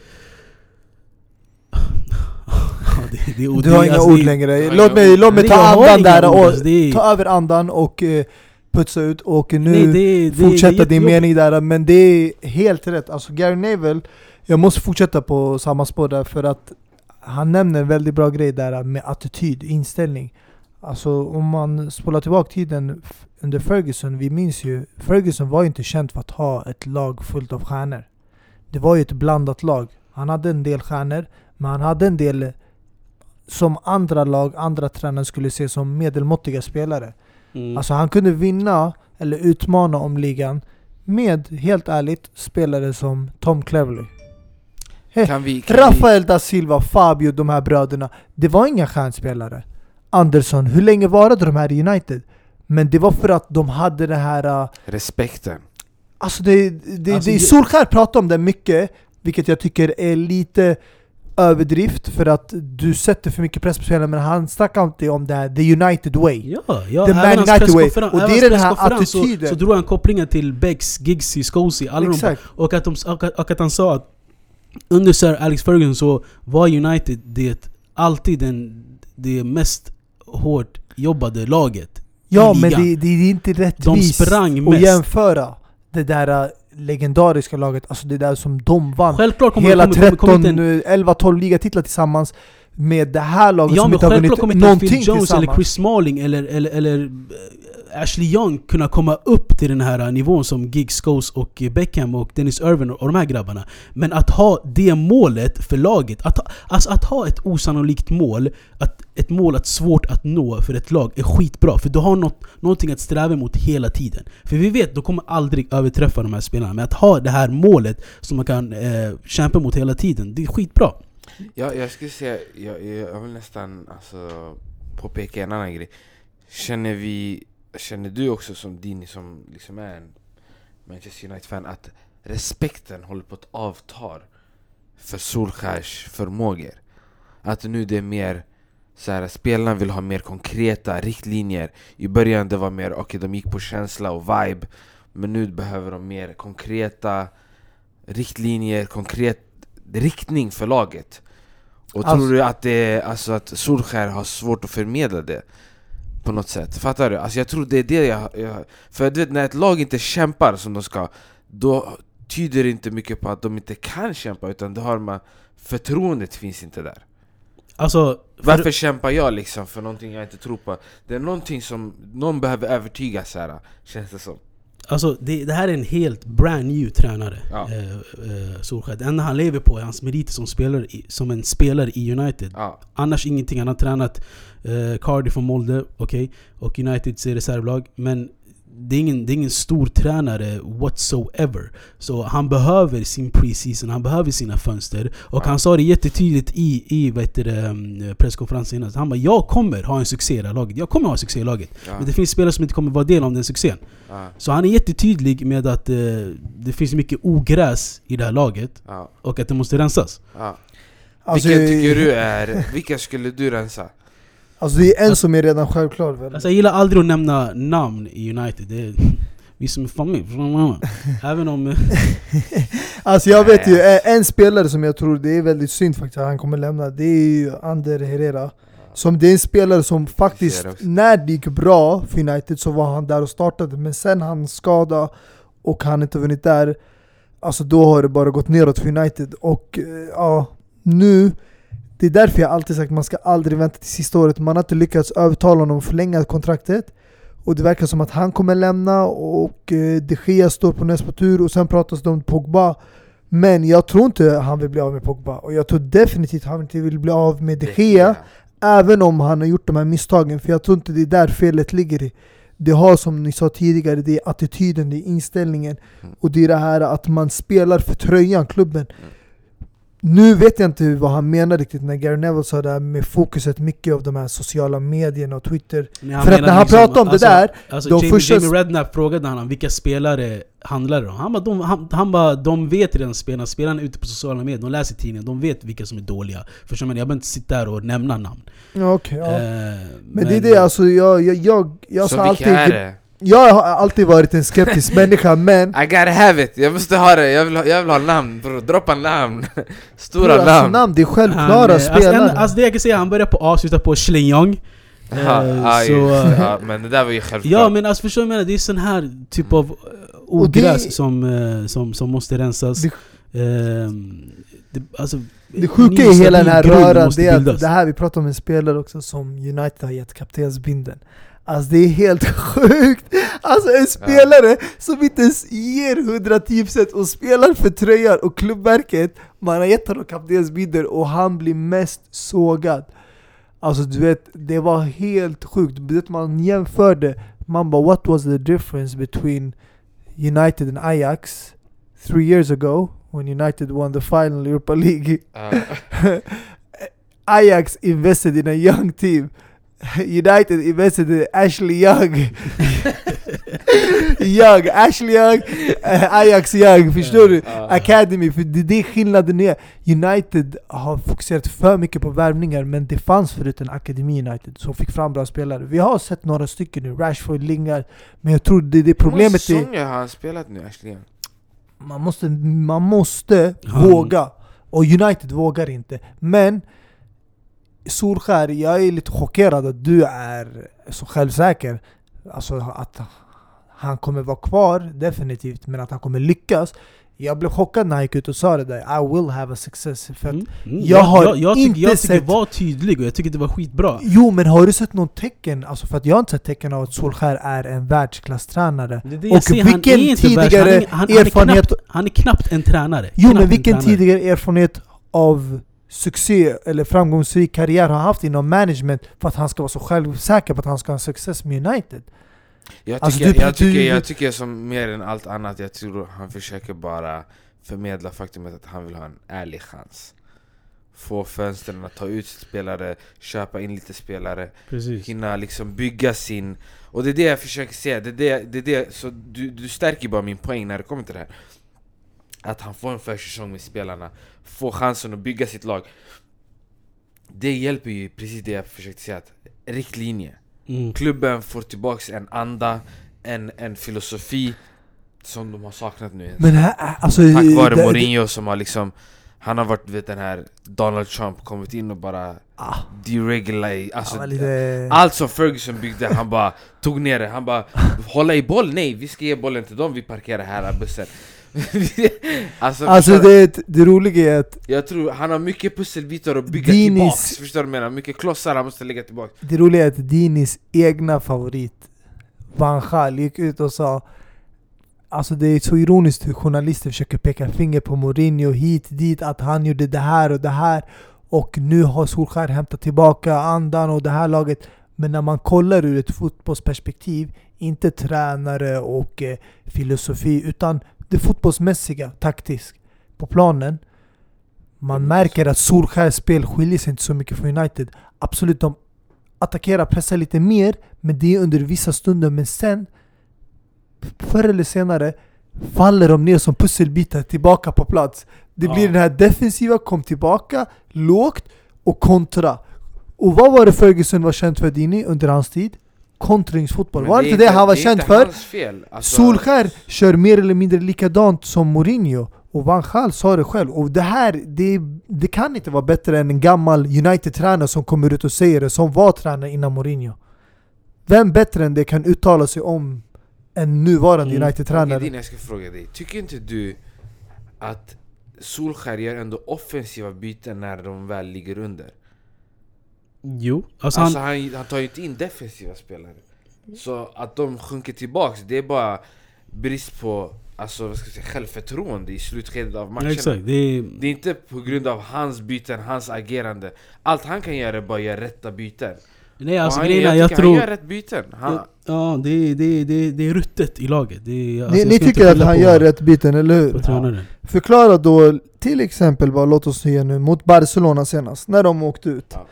det, det, det, Du har det- inga alltså, ord längre. Låt mig, låt mig ta andan där och alltså, ta över andan och eh, putsa ut och nu Nej, det, det, fortsätta din mening där. Men det är helt rätt. Alltså Gary Neville, jag måste fortsätta på samma spår där för att han nämner en väldigt bra grej där med attityd, inställning. Alltså om man spolar tillbaka tiden under Ferguson, vi minns ju, Ferguson var ju inte känd för att ha ett lag fullt av stjärnor. Det var ju ett blandat lag. Han hade en del stjärnor, men han hade en del som andra lag, andra tränare skulle se som medelmåttiga spelare. Mm. Alltså han kunde vinna, eller utmana om ligan, med, helt ärligt, spelare som Tom Cleverley. Kan vi, kan vi, Rafael da Silva, Fabio, de här bröderna. Det var inga stjärnspelare. Andersson, hur länge varade de här i United? Men det var för att de hade det här... äh, respekten. Alltså det, det, Alltså, det Solskär pratar om det mycket, vilket jag tycker är lite överdrift för att du sätter för mycket press på spelarna men han snackar alltid om det här, the United way. Ja, ja The Man United way. Och det är den här presskonferens så, attityden. så drog han kopplingar till Becks, Giggsy, Scosey, alla de Exakt. och att, de, och, att, och att han sa att under Sir Alex Ferguson så var United det alltid den, det mest hårt jobbade laget Ja men det, det är inte rättvist sprang att mest. jämföra. det där legendariska laget, alltså det där som de vann. Självklart kommer Hela det kommer, kommer, kommer 13, inte en, 11, 12 ligatitlar tillsammans med det här laget Ja som men inte har självklart vunnit kommer inte någonting Phil Jones eller tillsammans. Chris Smalling eller, eller, eller eh, Ashley Young kunna komma upp till den här nivån som Giggs, Scholes och Beckham och Dennis Irvin och de här grabbarna. Men att ha det målet för laget, att, ha- alltså att ha ett osannolikt mål, att, ett mål att svårt att nå för ett lag är skitbra. För du har något, någonting att sträva mot hela tiden. För vi vet, de kommer aldrig överträffa de här spelarna. Men att ha det här målet som man kan eh, kämpa mot hela tiden, det är skitbra. Ja, jag skulle säga, jag jag vill nästan alltså, påpeka en annan grej. Känner vi, känner du också som Dini som liksom är en Manchester United-fan att respekten håller på att avta för Solskärs förmågor? Att nu det är mer så här, spelarna vill ha mer konkreta riktlinjer. I början det var mer, okej de gick på känsla och vibe. Men nu behöver de mer konkreta riktlinjer, konkret riktning för laget. Och Alltså- tror du att, det, alltså att Solskär har svårt att förmedla det? På något sätt, fattar du? Alltså jag tror det är det jag... jag för du vet, när ett lag inte kämpar som de ska Då tyder det inte mycket på att de inte kan kämpa Utan det har man... Förtroendet finns inte där Alltså, för- Varför kämpar jag liksom för någonting jag inte tror på? Det är någonting som någon behöver övertygas här, känns det som Alltså det, det här är en helt brand new tränare, Ja. eh, eh, Solskjaer. Det enda han lever på är hans meriter som, spelare i, som en spelare i United. Ja, Annars ingenting. Han har tränat eh, Cardiff och Molde, okej. Och Uniteds reservlag. Men det är, ingen, det är ingen stor tränare whatsoever. Så han behöver sin preseason, han behöver sina fönster. Och Ja. han sa det jättetydligt i, i vad heter det, mm, presskonferensen innan. Han bara 'Jag kommer ha en succé i det här laget. Jag kommer ha en succé i laget. ja, Men det finns spelare som inte kommer vara del av den succén. ja, Så han är jättetydlig med att eh, det finns mycket ogräs i det här laget ja, och att det måste rensas. ja. Alltså, Vilken tycker du är... Vilka skulle du rensa? Alltså det är en som är redan självklar väl? Alltså jag gillar aldrig att nämna namn i United. Det är vi som är familj. Även om... Alltså jag vet ju, en spelare som jag tror det är väldigt synd faktiskt att han kommer lämna, det är ju Ander Herrera. Som det är en spelare som faktiskt, när det gick bra för United så var han där och startade, men sen han skada och han inte vunnit där, alltså då har det bara gått neråt för United. Och eh, ja, nu, det är därför jag alltid sagt att man ska aldrig vänta till sista året. Man har inte lyckats övertala honom att förlänga kontraktet. Och det verkar som att han kommer lämna och eh, de Gea står på nästa tur och sen pratas det om Pogba. Men jag tror inte han vill bli av med Pogba. Och jag tror definitivt han inte vill bli av med de Gea. Även om han har gjort de här misstagen, för jag tror inte det är där felet ligger i. Det har som ni sa tidigare, det är attityden, det är inställningen. Mm. Och det är det här att man spelar för tröjan, klubben. Nu vet jag inte vad han menar riktigt när Gary Neville sa det här med fokuset mycket av de här sociala medierna och Twitter. men För att när han pratade om det alltså, där, Alltså de Jamie, första- Jamie Redknapp frågade honom vilka spelare handlar det om? Han bara, de, han, han bara, de vet redan spelarna, spelarna är ute på sociala medier, de läser tidningen, de vet vilka som är dåliga. Förstår man? Jag behöver inte sitta där och nämna namn. Okej, ja. Eh, men, det är det alltså, jag, jag, jag, jag, Så sa vilka alltid, är det? Jag har alltid varit en skeptisk människa men I gotta have it, jag måste ha det, jag vill ha, jag vill ha namn bror, droppa namn Stora Bror, alltså, namn! namn, det är självklara eh, alltså, spelare. en, alltså det jag kan säga, han börjar på A, slutar på Schling Young. Ja, Eh, ja, så, just- eh, ja, men det där var ju självklart Ja men alltså förstår du vad jag menar? Det är sån här typ av eh, Och det- ogräs som, som, som måste rensas. Det- Ehm, det, alltså, Det sjuka i hela den här röran, det är att det här vi pratar om en spelare också som United har gett kaptensbindeln. Alltså det är helt sjukt! Alltså en spelare som inte ens ger 110% och spelar för tröjan och klubbmärket, man har gett honom kaptensbindeln och han blir mest sågad. Alltså du vet, det var helt sjukt. Du vet, man jämförde, man bara what was the difference between United and Ajax three years ago when United won the final Europa League Ja. Ajax invested in a young team. United invested in Ashley Young. young, Ashley Young, eh, Ajax Young, förstår du? Academy, för det är det skillnaden är. United har fokuserat för mycket på värvningar, men det fanns förut en akademi United som fick fram bra spelare. Vi har sett några stycken nu, Rashford, Lingard, men jag tror det, det problemet Hur många är säsonger har han spelat nu Ashley Young? man måste, man måste våga. Och United vågar inte. Men Solskär, jag är lite chockerad att du är så självsäker. Alltså att han kommer vara kvar definitivt, men att han kommer lyckas. Jag blev chockad när han gick ut och sa det där, I will have a success. För Mm, mm. jag har jag, jag, tycker, inte jag tycker sett- var tydlig och jag tycker det var skitbra. Jo men har du sett någon tecken? Alltså för att jag har inte sett tecken av att Solskär är en världsklasstränare. Det är det jag Och han vilken är tidigare han, är- han, han, är erfarenhet- knappt, han är knappt en tränare. Jo Knappt men en vilken tidigare erfarenhet av succé eller framgångsrik karriär har han haft inom management för att han ska vara så självsäker på att han ska ha en success med United? Jag Alltså, tycker, du- jag, tycker, du- jag tycker som mer än allt annat, jag tror han försöker bara förmedla faktumet att han vill ha en ärlig chans. Få fönstren att ta ut spelare, köpa in lite spelare, Precis. hinna liksom bygga sin... Och det är det jag försöker säga, det är det, det, är det, så du, du stärker bara min poäng när det kommer till det här. Att han får en försäsong med spelarna, får chansen att bygga sitt lag. Det hjälper ju precis det jag försökte säga, att riktlinje. Mm. Klubben får tillbaks en anda, en, en filosofi som de har saknat nu. Men här, alltså, Tack vare det- Mourinho som har liksom Han har varit vet den här Donald Trump kommit in och bara Ah, deregulate alltså, lite, Allt som Ferguson byggde, han bara tog ner det Han bara hålla i boll, nej vi ska ge bollen till dem, vi parkerar här bussen alltså, alltså det, det roliga är att Jag tror han har mycket pusselbitar att bygga Dinis- tillbaks, förstår du vad jag menar? Mycket klossar han måste lägga tillbaks. Det roliga är att Dinis egna favorit Van Gaal gick ut och sa Alltså det är så ironiskt hur journalister försöker peka finger på Mourinho hit dit att han gjorde det här och det här och nu har Solskjaer hämtat tillbaka andan och det här laget. Men när man kollar ur ett fotbollsperspektiv inte tränare och eh, filosofi utan det fotbollsmässiga, taktiskt på planen man märker att Solskjaers spel skiljer sig inte så mycket från United Absolut, de attackerar, pressar lite mer Men det är under vissa stunder, men sen Förr eller senare Faller de ner som pusselbitar tillbaka på plats Det blir Ja. den här defensiva, kom tillbaka Lågt och kontra Och vad var det Ferguson var känd för Dini under hans tid? Kontringsfotboll, Men var det inte det han var det känd för? Alltså, Solskär kör mer eller mindre likadant som Mourinho och Van Gaal sa det själv och det här, det, det kan inte vara bättre än en gammal United-tränare som kommer ut och säger det, som var tränare innan Mourinho Vem bättre än det kan uttala sig om en nuvarande Mm. United-tränare? Edin, jag ska fråga dig, tycker inte du att Solskär gör ändå offensiva byten när de väl ligger under? Jo, alltså, Alltså han, han, han tar ju inte in defensiva spelare Så att de sjunker tillbaks, det är bara brist på alltså, vad ska jag säga, självförtroende i slutskedet av ja, matcherna exakt. Det är, Det är inte på grund av hans byten, hans agerande Allt han kan göra är bara göra rätta byten nej, alltså, han, grejen är, jag, jag tror... han gör rätt byten han, Ja, ja det, är- det, det, det är ruttet i laget. Det alltså, Ni, ni tycker att han på- gör rätt byten, eller hur? tränaren. Förklara då till exempel, vad, låt oss säga nu, mot Barcelona senast, när de åkte ut Ja.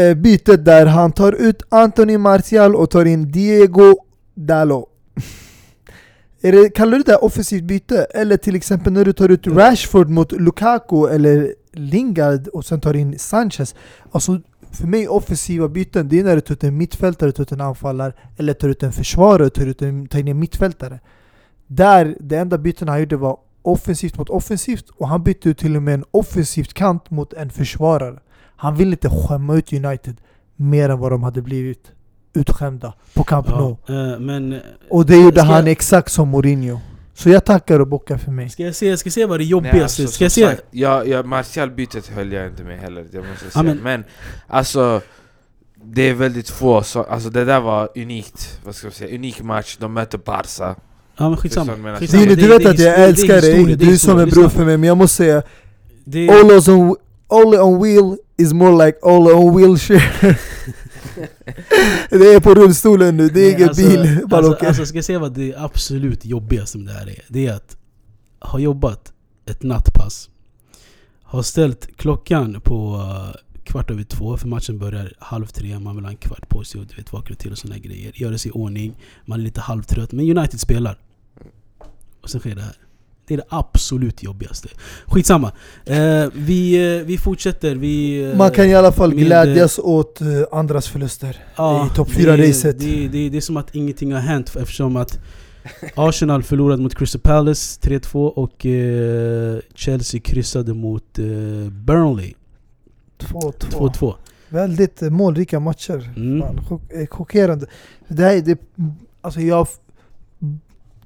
Eh, Bytet där han tar ut Anthony Martial och tar in Diego Dalo Är det, kallar du det här offensivt byte? Eller till exempel när du tar ut Rashford mot Lukaku eller Lingard och sen tar in Sanchez? Alltså för mig offensiva byten, det är när du tar ut en mittfältare, tar ut en anfallare Eller tar ut en försvarare, tar, ut en, tar in en mittfältare. Där, det enda byten han gjorde var offensivt mot offensivt och han bytte ut till och med en offensivt kant mot en försvarare. Han ville inte skämma ut United mer än vad de hade blivit utskämda på Camp Nou. Ja, eh, men eh, Och det gjorde han jag- exakt som Mourinho. Så jag tackar och bockar för mig. Ska jag se, ska jag se vad det jobbigaste... alltså, ska jag som se... sagt, jag, jag, Martial-bytet höll jag inte med heller, jag måste Ja, säga. men- men, alltså det är väldigt få, så, alltså det där var unikt, vad ska jag säga, unik match, de möter Barca. Ja men skitsamma. Du jag skitsamma. Dini, Det- du det vet är att jag det älskar historia, dig, det du är som en bror för mig men jag måste säga Det Olos on, on wheel is more like Ole on wheelchair. Det är på rullstolen nu, det är Nej, ingen alltså, bil. alltså, Balocka. alltså ska jag säga vad det absolut jobbigaste med det här är? Det är att ha jobbat ett nattpass Ha ställt klockan på uh, kvart över två för matchen börjar halv tre Man vill ha en kvart på sig och du vet vakna till och såna grejer. Göra sig i ordning Man är lite halvtrött men United spelar. Och sen sker det här det är det absolut jobbigaste. Skitsamma. Eh, vi, eh, vi fortsätter. Vi, eh, Man kan i alla fall med, glädjas åt eh, andras förluster i topp det- 4-racet Det, det, det är som att ingenting har hänt eftersom att Arsenal förlorade mot Crystal Palace 3-2 och eh, Chelsea kryssade mot eh, Burnley 2-2 2-2. Väldigt målrika matcher Mm. Fan, chockerande. Det här, är- det, alltså jag,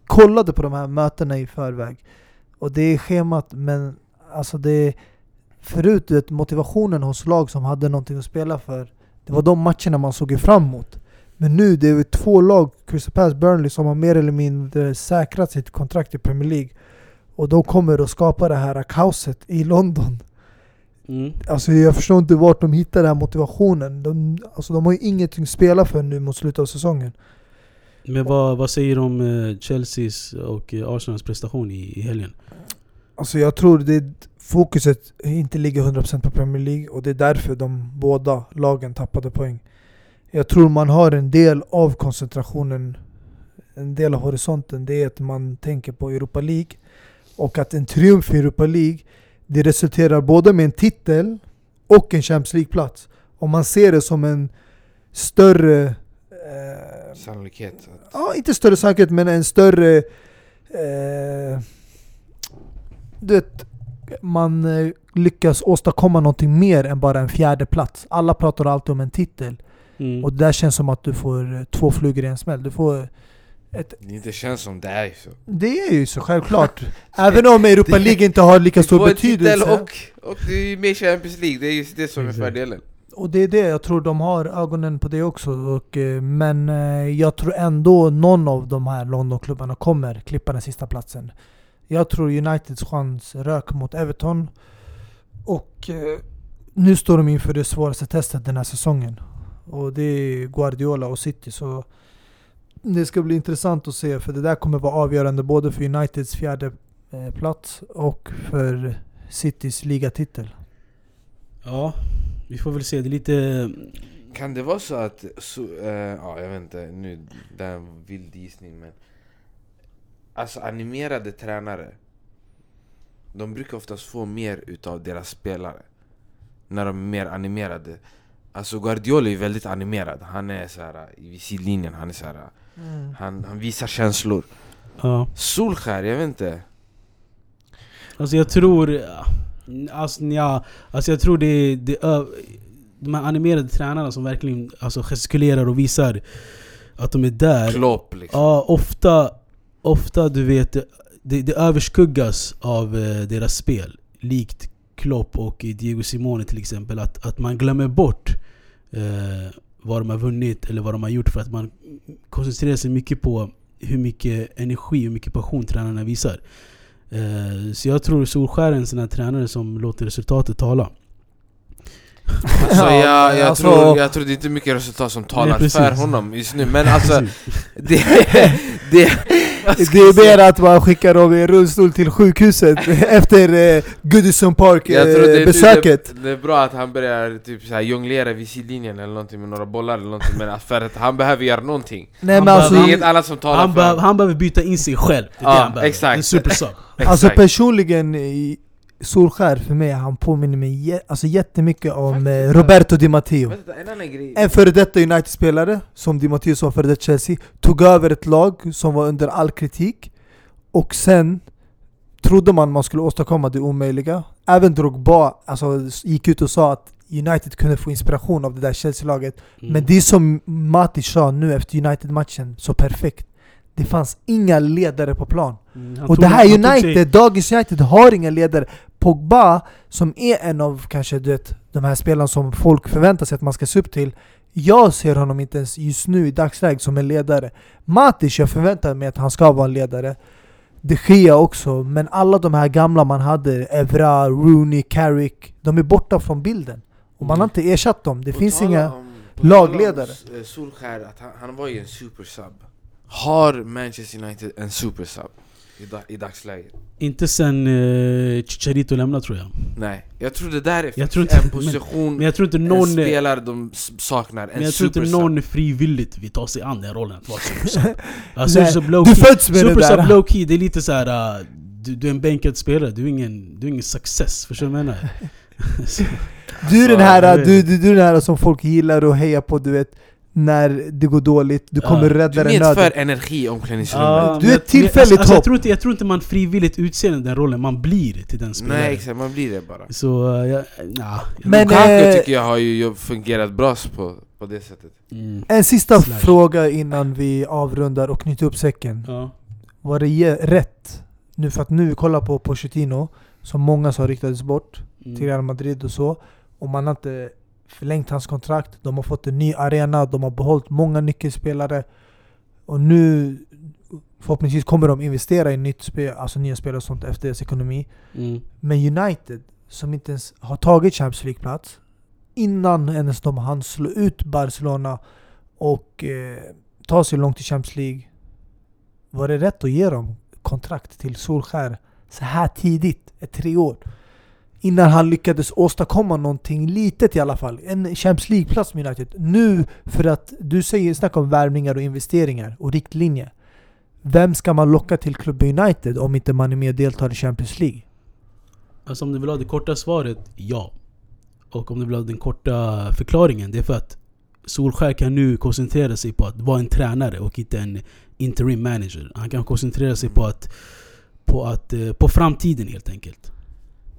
kollade på de här mötena i förväg. Och det är schemat, men alltså det... Förut, du vet, motivationen hos lag som hade någonting att spela för. Det var de matcherna man såg fram emot. Men nu, det är två lag, Crystal Palace Burnley, som har mer eller mindre säkrat sitt kontrakt i Premier League. Och de kommer att skapa det här kaoset i London. Mm. Alltså jag förstår inte vart de hittar den här motivationen. De, alltså de har ju ingenting att spela för nu mot slutet av säsongen. Men vad, vad säger du om eh, Chelseas och eh, Arsenals prestation i, i helgen? Alltså jag tror det fokuset inte ligger 100% på Premier League och det är därför de båda lagen tappade poäng. Jag tror man har en del av koncentrationen, en del av horisonten, det är att man tänker på Europa League. Och att en triumf i Europa League, det resulterar både med en titel och en Champions League-plats. Om man ser det som en större... Eh, Sannolikhet. att- ja, inte större säkerhet men en större... Eh, du vet, man eh, lyckas åstadkomma någonting mer än bara en fjärde plats. Alla pratar alltid om en titel. Mm. Och det där känns som att du får eh, två flugor i en smäll. Du får ett, Det inte känns som det är ju så. det är ju så självklart. Även om Europa League inte har lika Du stor får en titel betydelse. och, och du är med i Champions League, det är just det som är Exakt. fördelen. Och det är det, jag tror de har ögonen på det också. Och, eh, men eh, jag tror ändå någon av de här Londonklubbarna kommer klippa den sista platsen. Jag tror Uniteds chans rök mot Everton. Och eh, nu står de inför det svåraste testet den här säsongen. Och det är Guardiola och City. Så det ska bli intressant att se, för det där kommer vara avgörande både för Uniteds fjärde plats och för Citys ligatitel. Ja, vi får väl se. Det är lite... Kan det vara så att, så, eh, ja jag vet inte, nu, det är en vild gissning men Alltså animerade tränare De brukar oftast få mer utav deras spelare När de är mer animerade Alltså Guardiola är väldigt animerad, han är så här i sidlinjen, han är så här, han, han visar känslor Ja. Solskär, jag vet inte Alltså jag tror... Alltså, ja, alltså jag tror det, det De här animerade tränarna som verkligen alltså, gestikulerar och visar att de är där. Klopp liksom Ja, ofta, ofta du vet, det, det överskuggas av eh, deras spel. Likt Klopp och Diego Simone till exempel. Att, att man glömmer bort eh, vad de har vunnit eller vad de har gjort för att man koncentrerar sig mycket på hur mycket energi, hur mycket passion tränarna visar. Eh, så jag tror Solskär är en sån här tränare som låter resultatet tala. Alltså, Ja, jag, jag, alltså- tror, jag tror det är inte mycket resultat som talar precis. för honom just nu Men alltså, det, det, Det är mer att man skickar dem i en rullstol till sjukhuset efter eh, Goodison Park jag tror det, eh, är- besöket. det, det är bra att han börjar typ så här jonglera vid sidlinjen eller någonting med några bollar eller någonting Men för att han behöver göra någonting Nej Han men Det alltså, är han- inget annat som talar Han, för honom han behöver byta in sig själv. Det är Ja, det han behöver. exakt. En supersub. alltså personligen, i Solskär för mig, han påminner mig alltså jättemycket om eh, Roberto Di Matteo. En före detta United-spelare, som Di Matteo som var före detta Chelsea, tog över ett lag som var under all kritik. Och sen trodde man man skulle åstadkomma det omöjliga. Även Drogba alltså, gick ut och sa att United kunde få inspiration av det där Chelsea-laget. Mm. Men det som Matic sa nu efter United-matchen, så perfekt. Det fanns inga ledare på plan. Mm, Och det här United, dagens United har inga ledare. Pogba, som är en av kanske du vet, de här spelarna som folk förväntar sig att man ska se upp till. Jag ser honom inte ens just nu i dagsläget som en ledare. Matic, jag förväntar mig att han ska vara en ledare. De Gea också, men alla de här gamla man hade, Evra, Rooney, Carrick, de är borta från bilden. Och man har inte ersatt dem. Det På finns inga... om- på lagledare. om, eh, Solskär, att han, han var ju en supersub Har Manchester United en supersub i, da, i dagsläget? Inte sen uh, Chicharito lämnade tror jag. Nej, jag tror det där är Jag tror inte- en position, Men jag tror inte en någon... spelare de saknar, en Men jag tror inte någon frivilligt vill ta sig an den rollen att vara supersub. Alltså, Nej, supersub low du föds med det Supersub där! low key, det är lite så här. uh, du, du är en bänkad spelare, du är ingen, du är ingen success. Förstår du vad jag menar? Du är den här, du, du, du är den här som folk gillar och hejar på, du vet när det går dåligt, du Ja. kommer Du rädda den nöden. energi i Ja, omklädningsrummet Du men är jag- tillfälligt alltså, alltså, jag, tror inte, jag tror inte man frivilligt utser den rollen, man blir till den spelaren. Nej exakt, man blir det bara Så, uh, jag, nah, Men, Lukaku eh, tycker jag har ju fungerat bra på, på det sättet mm, En sista Slash. fråga innan vi avrundar och knyter upp säcken. ja. var det rätt? Nu för att nu vi kollar på Pochettino, som många som riktades bort Mm. till Real Madrid och så. Och man har inte förlängt hans kontrakt. De har fått en ny arena, de har behållit många nyckelspelare. Och nu förhoppningsvis kommer de investera i nytt spel, alltså nya spelare och sånt efter deras ekonomi. Mm. Men United, som inte ens har tagit Champions League-plats innan ens de hann slå ut Barcelona och eh, ta sig långt i Champions League. Var det rätt att ge dem kontrakt till Solskär så här tidigt, ett tre år? Innan han lyckades åstadkomma någonting litet i alla fall. En Champions League-plats med United. Nu, för att du säger snack om värvningar och investeringar och riktlinjer. Vem ska man locka till klubben United om inte man är med och deltar i Champions League? Alltså om du vill ha det korta svaret, ja. Och om du vill ha den korta förklaringen, det är för att Solskär kan nu koncentrera sig på att vara en tränare och inte en interim manager. Han kan koncentrera sig på att på, att, eh, på framtiden helt enkelt.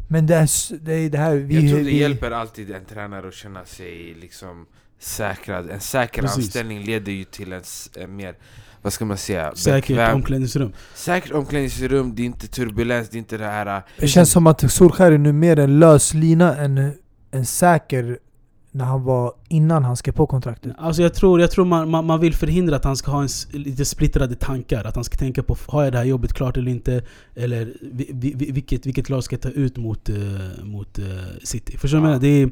Men det är, det, är det här vi... Jag tror det vi, hjälper alltid en tränare att känna sig liksom säkrad. En säker Precis. anställning leder ju till en, en mer, vad ska man säga, Säkert bekväm- omklädningsrum. Säkert omklädningsrum, det är inte turbulens, det är inte det här... Det känns som att Solskär är nu mer en lös lina än en säker när han var innan han skrev på kontraktet. Alltså jag tror, jag tror man, man, man vill förhindra att han ska ha en, lite splittrade tankar. Att han ska tänka på, har jag det här jobbet klart eller inte? Eller vi, vi, vilket, vilket lag ska jag ta ut mot, eh, mot eh, City? Förstår du vad jag Ja. menar? Det är,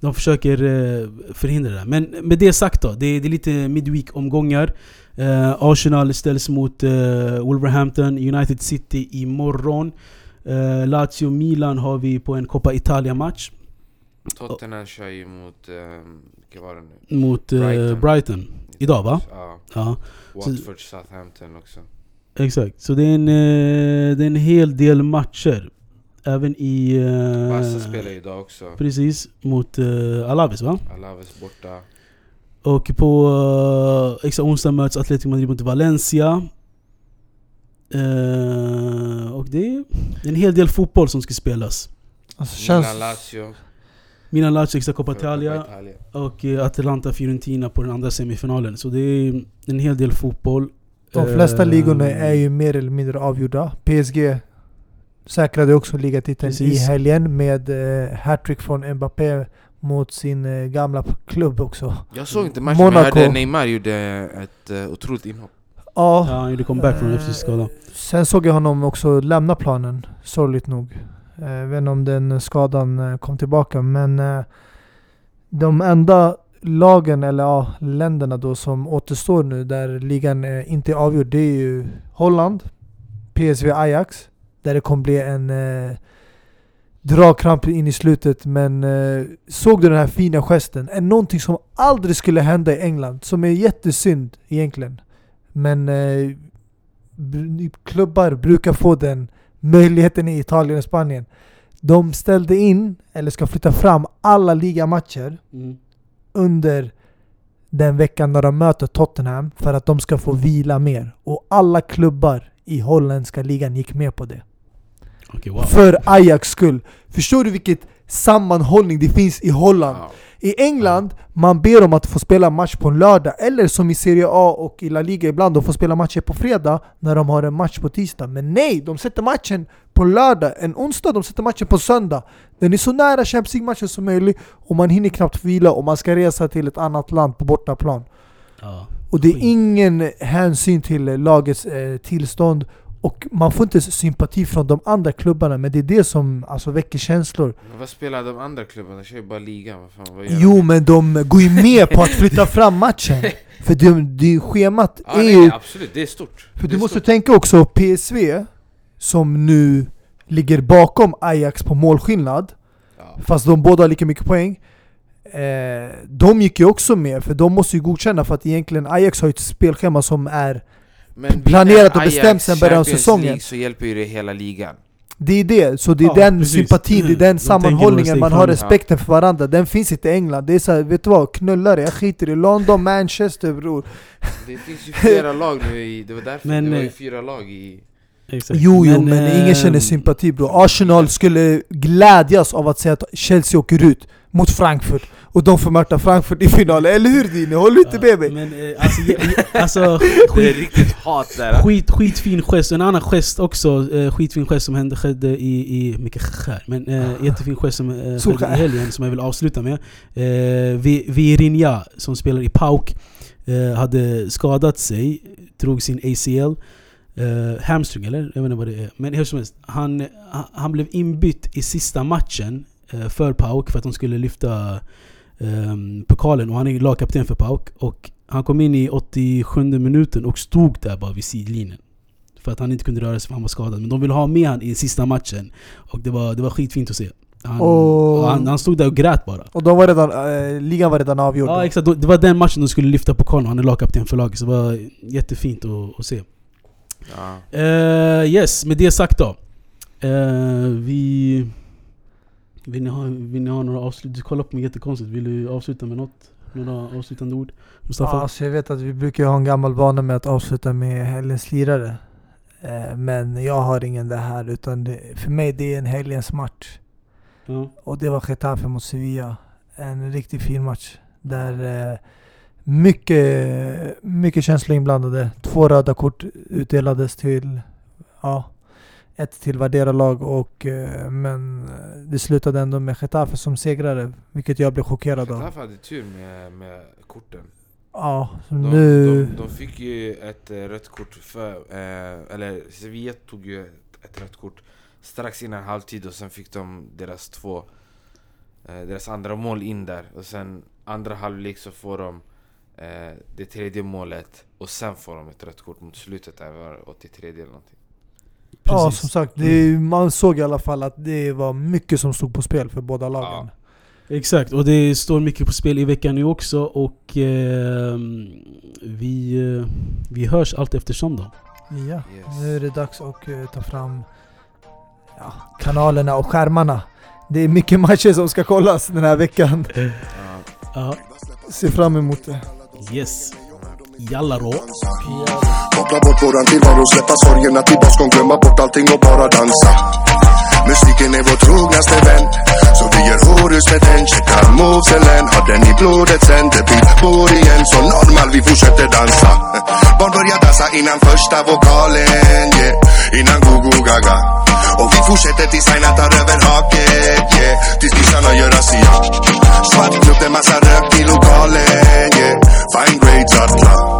de försöker eh, förhindra det. Men med det sagt då, det är, det är lite midweek-omgångar. Eh, Arsenal ställs mot eh, Wolverhampton, United City imorgon. Uh, Lazio Milan har vi på en Coppa Italia-match Tottenham kör ju mot, um, vilka var det nu? mot eh, Brighton. Brighton. Idag, va? Ja, Ja. Watford, Southampton också. Exakt, så det är en, eh, det är en hel del matcher. Även i... eh, Barca spelar idag också. Precis, mot uh, Alaves va? Alaves borta. Och på uh, extra onsdag möts Atletico Madrid mot Valencia. Eh, och det är en hel del fotboll som ska spelas. Alltså, känns, Milan, Lazio. Milan Lazio extra Coppa Italia och eh, Atalanta Fiorentina på den andra semifinalen. Så det är en hel del fotboll. de flesta Eh, ligorna är ju mer eller mindre avgjorda. PSG säkrade också ligatiteln i helgen med eh, hattrick från Mbappé mot sin gamla klubb också. Jag såg inte matchen men jag hörde Neymar gjorde ett uh, otroligt inhopp. Ja, han gjorde comeback från eh, FC-skada. Sen såg jag honom också lämna planen, sorgligt nog. Eh, jag vet inte om den skadan eh, kom tillbaka, men eh, de enda lagen, eller ja, länderna då som återstår nu där ligan inte är avgjord, det är ju Holland, PSV Ajax, där det kommer bli en eh, dragkramp in i slutet. Men eh, såg du den här fina gesten? Någonting som aldrig skulle hända i England, som är jättesynd egentligen. Men eh, klubbar brukar få den möjligheten i Italien och Spanien. De ställde in, eller ska flytta fram, alla ligamatcher Mm. under den veckan när de möter Tottenham för att de ska få vila mer. Och alla klubbar i holländska ligan gick med på det. Okej, wow. För Ajax skull. Förstår du vilket sammanhållning det finns i Holland? Ja. I England, man ber om att få spela match på en lördag, eller som i Serie A och i La Liga ibland, de får spela matcher på fredag när de har en match på tisdag. Men nej, de sätter matchen på lördag, en onsdag, de sätter matchen på söndag. Den är så nära Champions League-matchen som möjligt och man hinner knappt vila och man ska resa till ett annat land på bortaplan. Ja. Och det är ingen hänsyn till lagets eh, tillstånd och man får inte sympati från de andra klubbarna, men det är det som alltså, väcker känslor. Men vad spelar de andra klubbarna? De kör ju bara ligan, vad fan, vad Jo de? men de går ju med på att flytta fram matchen. För det, det schemat Ja, är ju... absolut, det är stort. För Det du är måste stort. tänka också PSV, som nu ligger bakom Ajax på målskillnad, Ja. fast de båda har lika mycket poäng. Eh, de gick ju också med, för de måste ju godkänna för att egentligen Ajax har ju ett spelschema som är... Men Planerat och bestämt sen början av säsongen. League så hjälper ju det hela ligan. Det är det, så det är Ja, den precis. sympatin, det är den De sammanhållningen, man har respekten för varandra. Den finns inte i England. Det är såhär, vet du vad? Knullare, jag skiter i London, Manchester bror. Det finns ju flera lag nu i, det var därför Men, det var ju eh, fyra lag i... Exakt. Jo, jo, men, eh, ingen känner sympati bro. Arsenal skulle glädjas av att säga att Chelsea åker ut. mot Frankfurt. Och de får möta Frankfurt i finalen, eller hur Dini? Håller du inte med mig? Men eh, alltså, alltså Det är skit, riktigt hat där. skit, skitfin gest, en annan gest också, eh, skitfin gest som hände, skedde i, i mycket skär, men eh, jättefin gest som eh, skedde i helgen som jag vill avsluta med. Eh, Vi- Virinha som spelar i PAOK eh, hade skadat sig, drog sin ACL, eh, hamstring eller? Jag vet inte vad det är. Men hur som helst, han, han- han blev inbytt i sista matchen eh, för PAOK för att de skulle lyfta um, pokalen och han är lagkapten för PAOK. Och han kom in i 87 minuten och stod där bara vid sidlinjen. För att han inte kunde röra sig för han var skadad. Men de ville ha med han i sista matchen. Och det var, det var skitfint att se. Han, Och- han, han stod där och grät bara. Och de var redan, eh, ligan var redan avgjord. Ja exakt, det var den matchen de skulle lyfta pokalen och han är lagkapten för laget. Så det var jättefint att, att se. Ja. Eh, yes, med det sagt då. Eh, vi... Vill ni, ha, vill ni ha några avslut? Du kollar på mig jättekonstigt. Vill du avsluta med något? Några avslutande ord? Mustafa? Ja, alltså jag vet att vi brukar ha en gammal vana med att avsluta med helgens lirare. Eh, men jag har ingen det här, utan det, för mig det är en helgens match. Ja. Och det var Getafe mot Sevilla. En riktigt fin match. Där eh, mycket, mycket känslor inblandade. Två röda kort utdelades till ja, ett till vardera lag. Och, eh, men eh, det slutade ändå med Getafe som segrare. Vilket jag blev chockerad av. Getafe hade tur med, med korten. Ja, De, nu... de, de fick ju ett eh, rött kort för, eh, eller Sevilla tog ju ett, ett rött kort strax innan halvtid och sen fick de deras två, eh, deras andra mål in där. Och sen andra halvlek så får de eh, det tredje målet och sen får de ett rött kort mot slutet där, var 83 eller någonting. Ja, Precis. som sagt, det, man såg i alla fall att det var mycket som stod på spel för båda lagen. Exakt, och det står mycket på spel i veckan nu också och ehm, vi, eh, vi hörs allt eftersom då. Ja, Yes. nu är det dags att eh, ta fram ja, kanalerna och skärmarna. Det är mycket matcher som ska kollas den här veckan. Ja. Ja, Se fram emot det. yes. Jalla då. Koppla bort våran tillvaro, släppa sorgerna till baskon Glömma bort allting och bara dansa. Musiken är vår trognaste vän. Så vi gör horus med den. Checkar movesen, har den i blodet sen? Det blir bor igen, så normal vi fortsätter dansa. Barn börjar dansa innan första vokalen yeah. Innan go-go gaga. Och vi fortsätter tills Aina tar över haket yeah. Tills nissarna gör razzia Svart klubb, det massa rök i lokalen yeah. Fine grades alla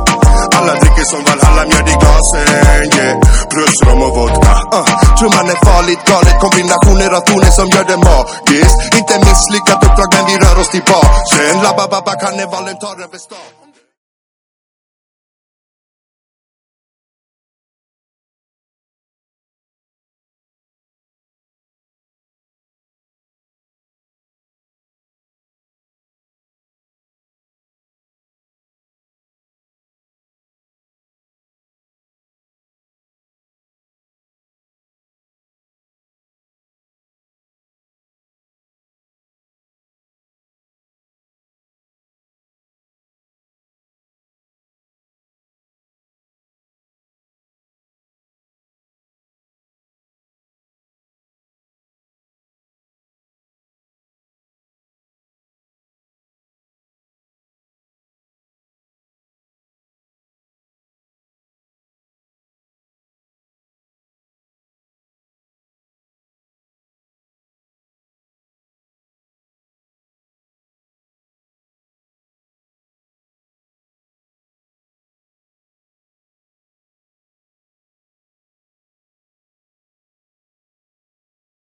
alla dricker som Valhalla, mjöd i glasen yeah. Plus rom och vodka uh. Trumman är farligt galet, kombinationer av toner som gör det magiskt Inte misslyckat uppdrag men vi rör oss tillbaka Sen labba babba karnevalen tar över stan